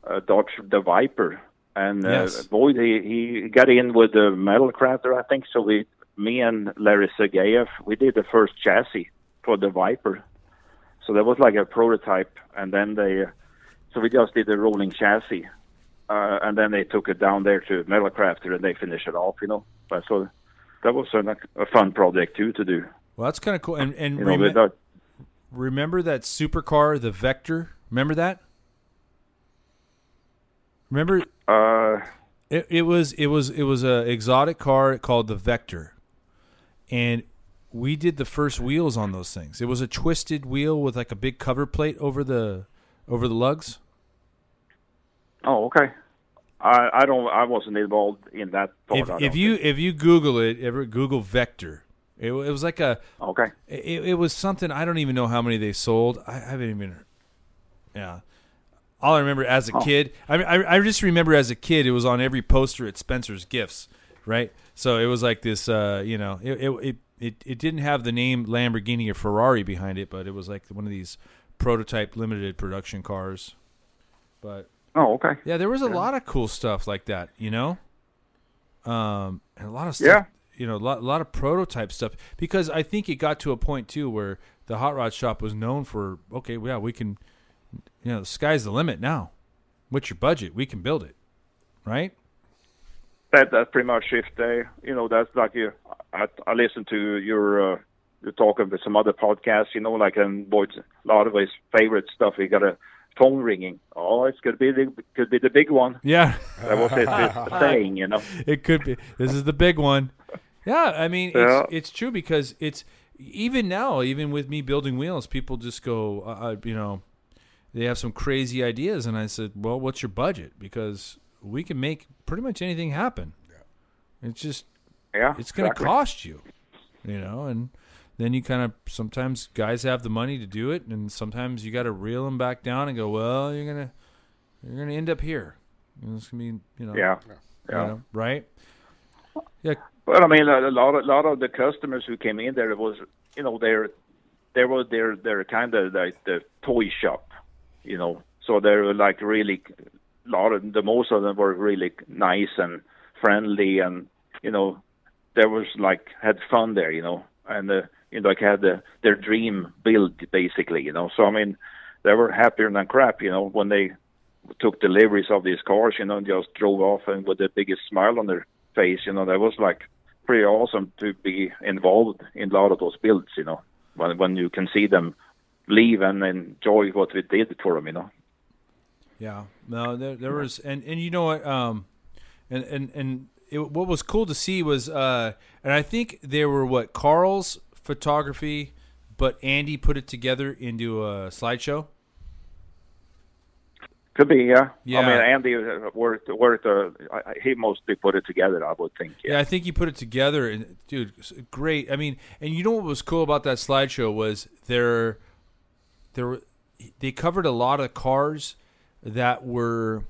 uh, Dodge the Viper, and uh, Yes. Boyd he he got in with the metal crafter, I think. So we, me and Larry Sergeyev, we did the first chassis for the Viper. So that was like a prototype, and then they, so we just did the rolling chassis, uh, and then they took it down there to metal crafter, and they finished it off, you know. But so that was a, a fun project too to do. well, that's kind of cool. And and You know, remember that supercar, the Vector? Remember that? Remember uh, It, it was it was it was a exotic car called the Vector, and we did the first wheels on those things. It was a twisted wheel with like a big cover plate over the over the lugs. Oh, okay. I I don't I wasn't involved in that part. If if you if you Google it, ever Google Vector, it, it was like a okay, it, it was something I don't even know how many they sold. I, I haven't even. Yeah, all I remember as a kid, I, I I just remember as a kid, it was on every poster at Spencer's Gifts, right? So it was like this, uh, you know, it it it it didn't have the name Lamborghini or Ferrari behind it, but it was like one of these prototype limited production cars. But oh okay, yeah, there was a lot of cool stuff like that, you know. Um, and a lot of stuff, Yeah. you know, a lot, a lot of prototype stuff because I think it got to a point too where the hot rod shop was known for okay, yeah, we can, you know, the sky's the limit now. What's your budget? We can build it, right? that that's pretty much if they you know that's like you. I I listen to your uh, you're talking with some other podcasts, you know, like and Boyd's a lot of his favorite stuff. He got a phone ringing. Oh, it's gonna be the could be the big one. Yeah, That was his, his saying, you know. it could be. This is the big one. Yeah, I mean, Yeah. it's it's true because it's even now, even with me building wheels, people just go, uh, uh, you know, they have some crazy ideas, and I said, well, what's your budget? Because we can make pretty much anything happen. Yeah. It's just Yeah, it's going to exactly. cost you, you know, and then you kind of sometimes guys have the money to do it, and sometimes you got to reel them back down and go, well, you're gonna you're gonna end up here. You know, it's gonna be, you know, Yeah, you yeah. know, right? Yeah, But I mean, a, a lot, of, lot of the customers who came in there it was, you know, they're, they were, they're, they're kind of like the toy shop, you know. So they were like really, a lot of the most of them were really nice and friendly, and you know, there was like had fun there, you know, and uh, you know, like had the, their dream built basically, you know. So I mean, they were happier than crap, you know, when they took deliveries of these cars, you know, and just drove off and with the biggest smile on their face, you know, that was like pretty awesome to be involved in a lot of those builds, you know, when when you can see them leave and enjoy what we did for them, you know. Yeah, no, there, there was, and, and you know what, um, and and and it, what was cool to see was, uh, and I think they were what Carl's photography, but Andy put it together into a slideshow. Could be, yeah. Yeah. I mean, Andy worked worked. Uh, he mostly put it together, I would think. Yeah, Yeah. I think he put it together, and dude, great. I mean, and you know what was cool about that slideshow was there, there, they covered a lot of cars that were,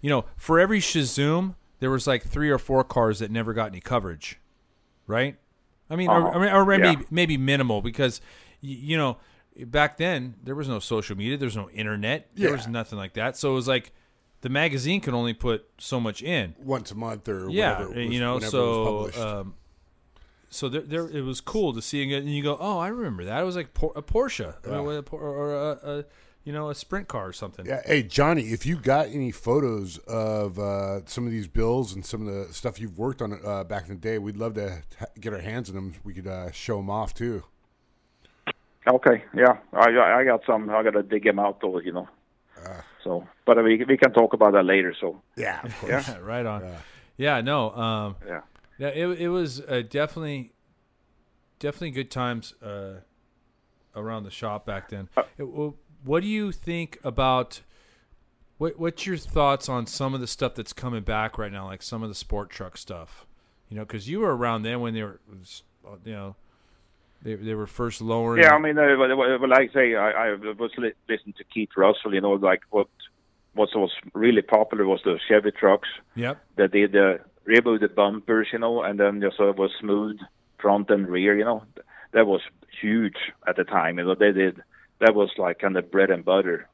you know, for every CheZoom, there was like three or four cars that never got any coverage, right? I mean, or, Uh-huh. or, or maybe Yeah. maybe minimal because, you know, back then there was no social media, there was no internet, there was nothing like that. So it was like the magazine could only put so much in once a month or yeah, whatever it was, you know, whenever it was so um, so there, there, it was cool to see it, and you go, oh, I remember that. It was like Por- a Porsche, Yeah. a or a, a, you know, a sprint car or something. Yeah, hey Johnny, if you got any photos of uh, some of these bills and some of the stuff you've worked on uh, back in the day, we'd love to get our hands on them. We could uh, show them off too. Okay, yeah. I I got some. I got to dig them out though, you know. so, but we we can talk about that later. So, Yeah, of course. yeah, right on. Yeah, no, um, yeah. yeah, it it was uh, definitely definitely good times uh, around the shop back then. Uh, It- well, what do you think about? What What's your thoughts on some of the stuff that's coming back right now, like some of the sport truck stuff? You know, because you were around then when they were, you know, they they were first lowering. Yeah, I mean, uh, well, like I say, I, I was li- listening to Keith Russell. You know, like what what was really popular was the Chevy trucks Yep. that did the the bumpers, you know, and then just sort of was smooth front and rear. You know, that was huge at the time. You know, they did that was like kind of bread and butter.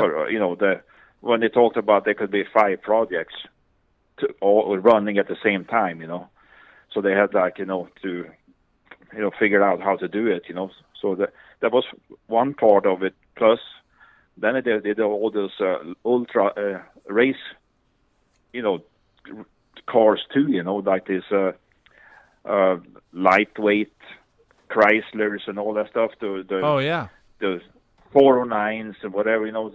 For, uh, you know, the when they talked about there could be five projects to, all running at the same time. You know, so they had like you know to you know figure out how to do it. You know, so that that was one part of it. Plus, then they did all those uh, ultra uh, race, you know, cars too. You know, like this uh, uh, lightweight Chryslers and all that stuff. The the Oh yeah. The 409s and whatever, you know,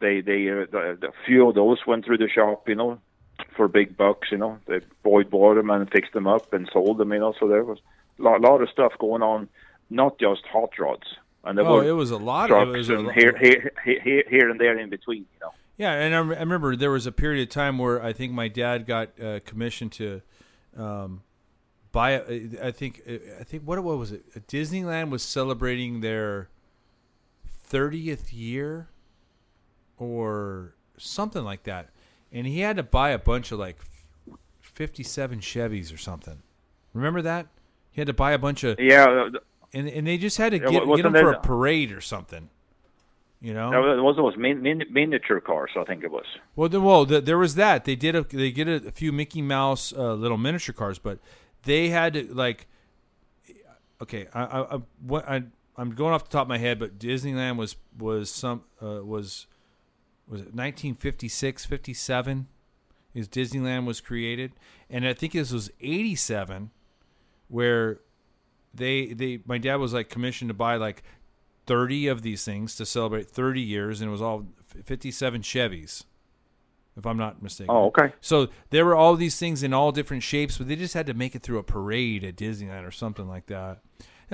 they they uh, the, the few of those went through the shop, you know, for big bucks, you know. They Boyd bought them and fixed them up and sold them, you know. So there was a lot, lot of stuff going on, not just hot rods. And there Oh, it was a lot. Of, it was a here, here, here, here and there in between, you know. Yeah, and I, I remember there was a period of time where I think my dad got uh, commissioned to um, buy. I think I think what what was it? Disneyland was celebrating their thirtieth year, or something like that, and he had to buy a bunch of like fifty-seven Chevys or something. Remember that? He had to buy a bunch of, Yeah, uh, and and they just had to get, get them for a parade or something. You know, there was those min, min, miniature cars, I think it was. Well, the, well, the, there was that. They did a they get a, a few Mickey Mouse uh, little miniature cars, but they had to like. Okay, I, I, I, what I I'm going off the top of my head, but Disneyland was was some uh, was was it 1956, 57 is Disneyland was created, and I think this was 87 where they they my dad was like commissioned to buy like 30 of these things to celebrate 30 years and it was all 57 Chevys if I'm not mistaken. Oh, okay. So there were all these things in all different shapes, but they just had to make it through a parade at Disneyland or something like that.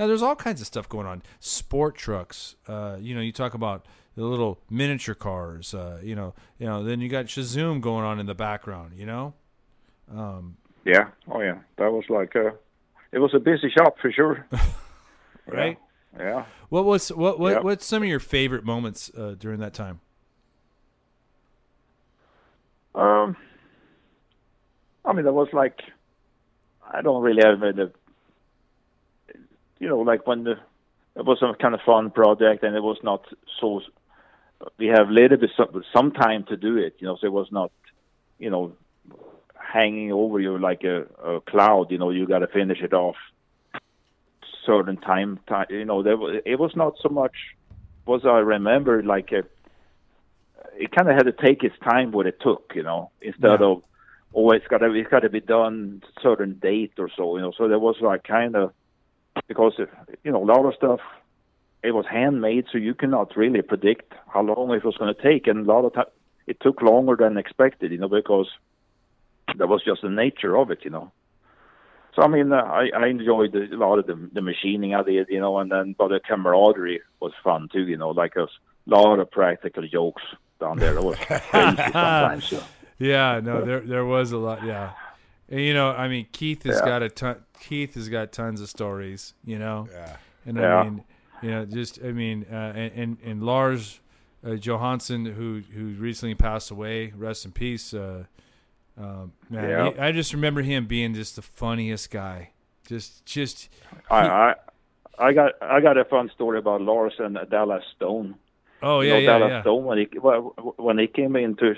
Now there's all kinds of stuff going on. Sport trucks, uh, you know, you talk about the little miniature cars, uh, you know, you know, then you got CheZoom going on in the background, you know? Um, Yeah, oh yeah, that was like uh, it was a busy shop for sure. right? Yeah. What was what what Yep. what's some of your favorite moments uh, during that time? Um, I mean, it was like I don't really have the, you know, like when the it was some kind of fun project and it was not so. We have little bit some, some time to do it, you know, so it was not, you know, hanging over you like a, a cloud. You know, you got to finish it off certain time. time you know, there was, it was not so much. Was I remember like a it kind of had to take its time what it took, you know, instead Yeah. of oh it's got to it's got to be done certain date or so, you know. So there was like kind of because if, you know a lot of stuff it was handmade, so you cannot really predict how long it was going to take, and a lot of time it took longer than expected, you know, because that was just the nature of it, you know. So I mean, uh, I I enjoyed the, a lot of the the machining I did, you know, and then but the camaraderie was fun too, you know, like a lot of practical jokes down there. It was crazy sometimes. So. Yeah, no, there there was a lot. Yeah, and, you know, I mean, Keith has Yeah. got a ton. Keith has got tons of stories. You know, Yeah. and Yeah. I mean, you know, just I mean, uh, and and, and Lars uh, Johansson, who who recently passed away, rest in peace. Uh, um, man, Yeah. he- I just remember him being just the funniest guy. Just just I, I I got I got a fun story about Lars and Dallas Stone. oh You yeah know, yeah Dallas yeah. Stone when he when he came into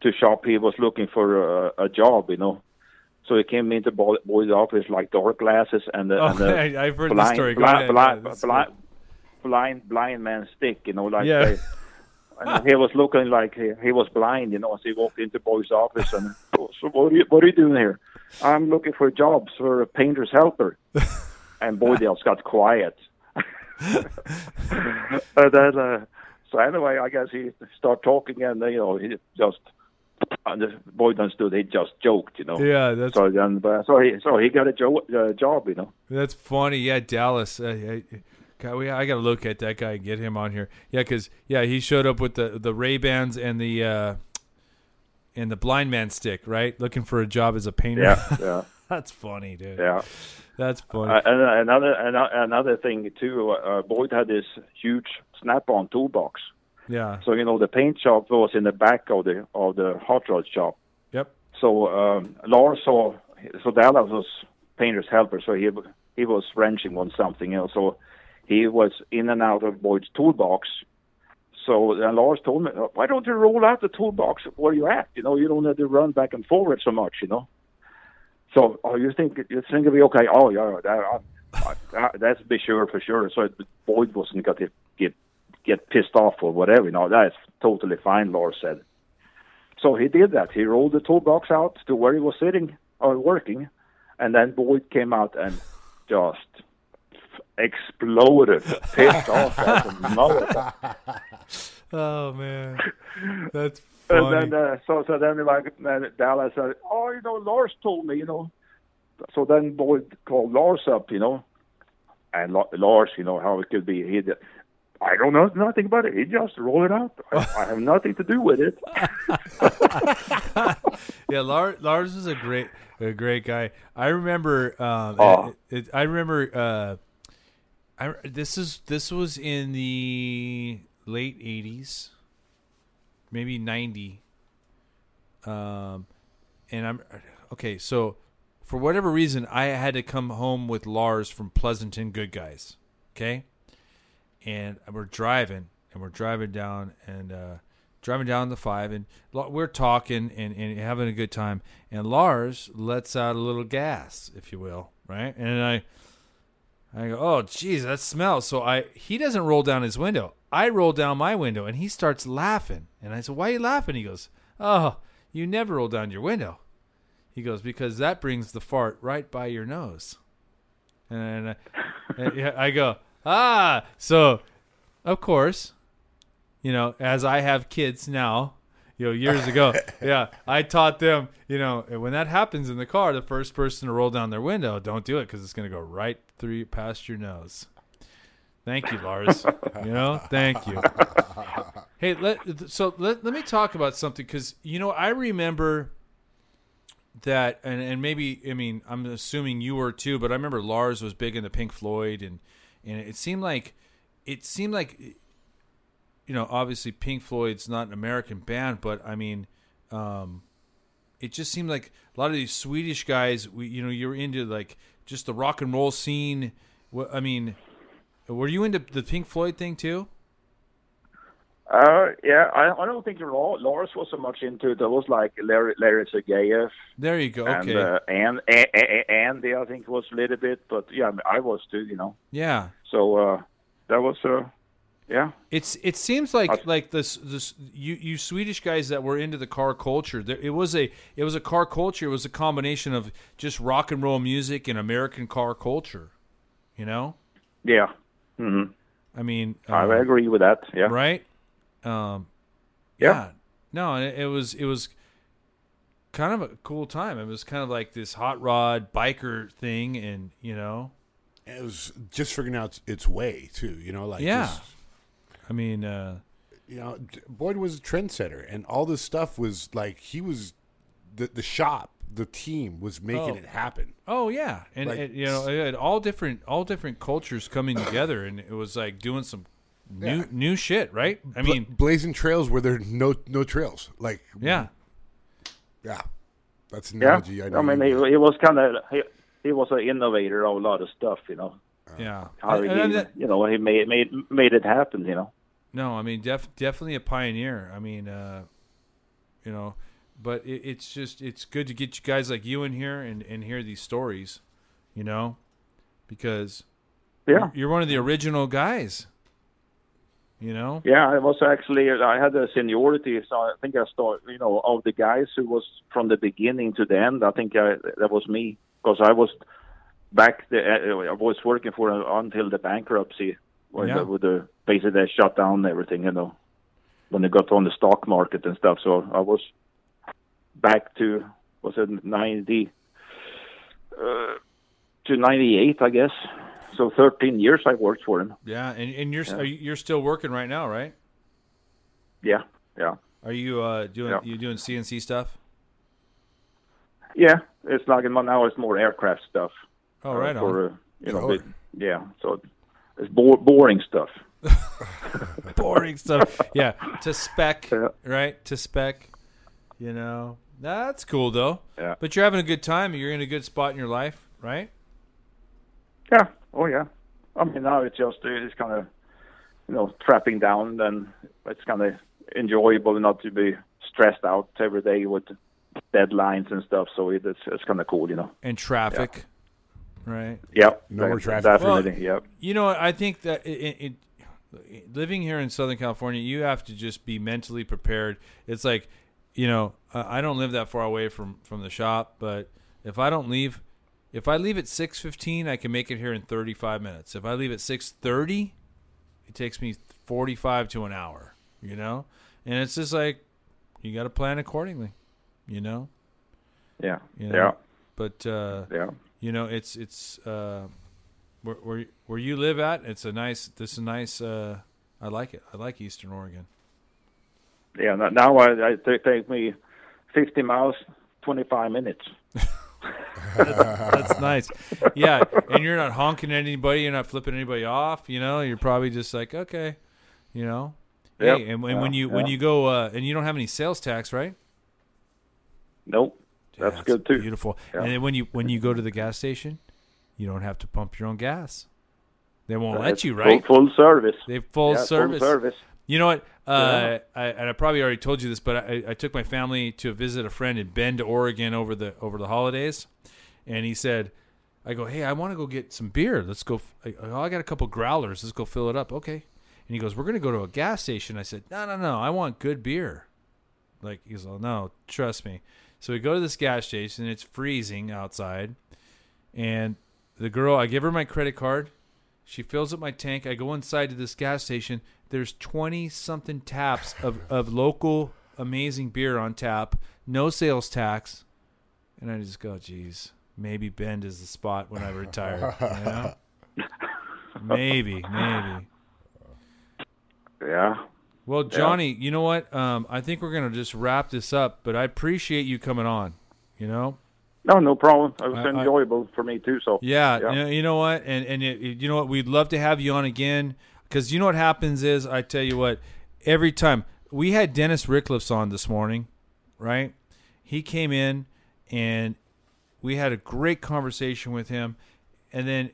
to shop, he was looking for a, a job, you know. So he came into Boy- Boyd's office like dark glasses and the, Oh, and the I, I've heard the blind, story. Go blind, ahead. blind, Yeah, blind, blind, blind man stick, you know, like Yeah. they, and he was looking like he, he was blind, you know, as he walked into Boyd's office and so what are you what are you doing here? I'm looking for jobs for a painter's helper. and Boyd else got quiet. and then uh, so anyway, I guess he started talking and you know he just and the boy understood he just joked, you know. Yeah, that's So then, but, so he so he got a jo- uh, job, you know. That's funny. Yeah, Dallas. Uh, I, God, we, I got to look at that guy and get him on here. Yeah, because yeah, he showed up with the the Ray Bans and the uh, and the blind man stick, right? Looking for a job as a painter. Yeah, yeah, That's funny, dude. yeah. That's funny. Uh, and another ano- another thing too, uh, Boyd had this huge snap-on toolbox. Yeah. So you know the paint shop was in the back of the of the hot rod shop. Yep. So um, Lars saw so Dallas was painter's helper, so he he was wrenching on something else. So he was in and out of Boyd's toolbox. So then Lars told me, "Why don't you roll out the toolbox where you at? You know, you don't have to run back and forward so much. You know." So, oh, you think you think it'll be okay? Oh, yeah, that, I, I, that's be sure for sure. So Boyd wasn't going to get get pissed off or whatever. You know, that's totally fine. Lars said. So he did that. He rolled the toolbox out to where he was sitting or working, and then Boyd came out and just exploded, pissed off at the mother. Oh man, that's And funny. then uh, so so then like uh, Dallas said, oh, you know, Lars told me, you know. So then Boyd called Lars up, you know, and Lars, you know how it could be. He, did- I don't know nothing about it. He just rolled it out. I, I have nothing to do with it. yeah, Lars, Lars is a great, a great guy. I remember. Um, Oh. it, it, I remember. Uh, I this is this was in the late '80s, maybe '90. Um, and I'm okay. So, for whatever reason, I had to come home with Lars from Pleasanton Good Guys. Okay, and we're driving, and we're driving down, and uh, driving down the five, and we're talking and, and having a good time. And Lars lets out a little gas, if you will, right? And I, I go, oh, geez, that smells. So I, he doesn't roll down his window. I roll down my window, and he starts laughing. And I said, why are you laughing? He goes, oh, you never roll down your window. He goes, because that brings the fart right by your nose. And I, and I go, ah, so of course, you know, as I have kids now, you know, years ago, yeah, I taught them, you know, when that happens in the car, the first person to roll down their window, don't do it because it's going to go right through past your nose. Thank you, Lars. you know, thank you. Hey, let so let, let me talk about something because you know I remember that, and and maybe I mean I'm assuming you were too, but I remember Lars was big into Pink Floyd, and and it seemed like it seemed like you know obviously Pink Floyd's not an American band, but I mean. um it just seemed like a lot of these Swedish guys, we, you know, you're into like just the rock and roll scene. I mean, were you into the Pink Floyd thing too? Uh, yeah, I, I don't think Lars was so much into it. There was like Larry, Larry Sergeyev There you go. and Okay. uh, and a, a, a, Andy, I think was a little bit, but yeah, I was too, you know. yeah. So uh, that was, uh, yeah, It's it seems like I- like this this you you Swedish guys that were into the car culture. There, it was a it was a car culture. It was a combination of just rock and roll music and American car culture. You know, yeah. hmm I mean, I um, agree with that. Yeah, right? Um, Yeah. yeah. No, and it, it was it was kind of a cool time. It was kind of like this hot rod biker thing, and you know, It was just figuring out its way too. You know, like Yeah. just- I mean, uh, you know, Boyd was a trendsetter, and all this stuff was like he was the the shop, the team was making Oh. it happen. oh yeah, and Like- it, you know, it had all different all different cultures coming together, and it was like doing some new Yeah. new shit, right? I Bla- mean, blazing trails where there are no no trails. Like yeah, yeah, that's an yeah. analogy. I, I, mean, he, he was kind of he, he was an innovator of a lot of stuff, you know. yeah. How And- he, and that- you know, he made made made it happen, you know. No, I mean, def- definitely a pioneer. I mean, uh, you know, but it, it's just it's good to get you guys like you in here and, and hear these stories, you know, because Yeah. you're one of the original guys. You know, Yeah, I was actually I had a seniority, so I think I started. You know, of the guys who was from the beginning to the end. I think I, that was me because I was back. The, I was working for until the bankruptcy, where Yeah. the, with the basically they shut down everything. You know, when they got on the stock market and stuff. So I was back to was it ninety uh, to ninety eight, I guess. So thirteen years I worked for him. Yeah, and and you're are you, you're still working right now, right? Yeah, yeah, Are you uh, doing Yeah. you doing CNC stuff? yeah. It's like now it's more aircraft stuff. Oh, uh, right on. for, uh, you know, Sure. yeah. So it's bo- boring stuff. boring stuff. Yeah, to spec, Yeah. right? To spec. You know, that's cool though. Yeah. But you're having a good time. You're in a good spot in your life, right? Yeah. Oh, yeah. I mean, now it's just uh, it's kind of you know trapping down. Then it's kind of enjoyable not to be stressed out every day with deadlines and stuff. So it, it's it's kind of cool, you know. And traffic, right? Yep. No more traffic. Definitely. yep. You know. I think that it, it, it, living here in Southern California, you have to just be mentally prepared. It's like, you know, I I don't live that far away from from the shop, but if I don't leave, if I leave at six fifteen, I can make it here in thirty five minutes. If I leave at six thirty, it takes me forty five to an hour. You know, and it's just like you got to plan accordingly. You know, Yeah. you know? Yeah. But uh, Yeah. you know it's it's uh where where where you live at it's a nice this is a nice uh i like it i like eastern oregon Yeah. Now I, I it take me fifty miles, twenty five minutes. that's nice yeah and you're not honking at anybody you're not flipping anybody off you know you're probably just like okay you know Yep. hey and, and when Yeah, you when you go uh and you don't have any sales tax right Nope. That's Yeah, good too. beautiful Yeah. and then when you when you go to the gas station you don't have to pump your own gas they won't let you right Full, service. they full Yeah, service Full service. You know what? Uh, I, and I probably already told you this, but I, I took my family to visit a friend in Bend, Oregon, over the over the holidays, and he said, "I go, hey, I want to go get some beer. Let's go. f- I, oh, I got a couple growlers. Let's go fill it up. Okay." And he goes, "We're gonna go to a gas station." I said, "No, no, no. I want good beer." Like he's like, "No, trust me." So we go to this gas station. It's freezing outside, and the girl, I give her my credit card. She fills up my tank. I go inside to this gas station. There's 20 something taps of, of local amazing beer on tap, no sales tax. And I just go, geez, maybe Bend is the spot when I retire. You know? maybe, maybe. Yeah. Well, Johnny, you know what? Um, I think we're going to just wrap this up, but I appreciate you coming on. You know? No, no problem. It was I- I- enjoyable for me too. So Yeah, Yeah. You, know, what, and and it, it- you know what, we'd love to have you on again because you know what happens is I tell you what, every time we had Dennis Rickliffs on this morning, right? He came in and we had a great conversation with him, and then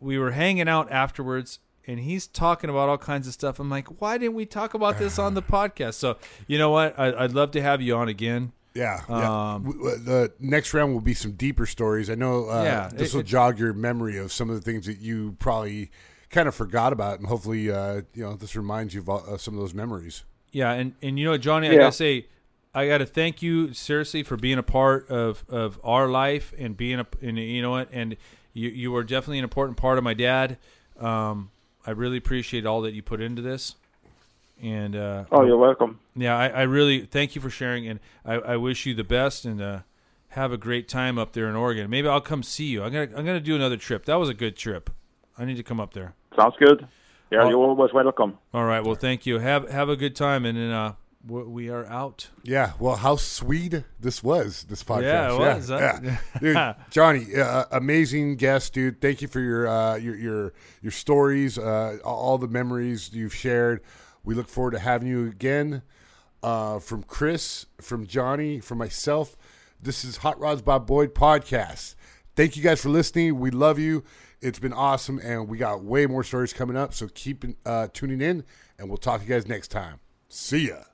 we were hanging out afterwards. And he's talking about all kinds of stuff. I'm like, why didn't we talk about this on the podcast? So, you know what? I, I'd love to have you on again. Yeah, yeah. Um, W- w- the next round will be some deeper stories. I know uh, Yeah, this it- will it- jog your memory of some of the things that you probably kind of forgot about, and hopefully, uh, you know, this reminds you of uh, some of those memories. Yeah, and and you know, Johnny, I gotta say, I gotta thank you seriously for being a part of of our life and being a and you know what, and you you were definitely an important part of my dad. Um, I really appreciate all that you put into this, and uh, Oh, you're welcome. yeah, I, I really thank you for sharing, and I, I wish you the best and uh, have a great time up there in Oregon. Maybe I'll come see you. I'm gonna I'm gonna do another trip. That was a good trip. I need to come up there. Sounds good. Yeah, you're always welcome. All right. Well, thank you. Have have a good time, and then uh, we we are out. Yeah, well, how sweet this was, this podcast. Yeah, it was, huh? yeah. Dude, Johnny, uh, amazing guest, dude. Thank you for your uh, your your your stories, uh, all the memories you've shared. We look forward to having you again. Uh, from Chris, from Johnny, from myself, this is Hot Rods by Boyd podcast. Thank you guys for listening. We love you. It's been awesome, and we got way more stories coming up. So keep uh, tuning in, and we'll talk to you guys next time. See ya.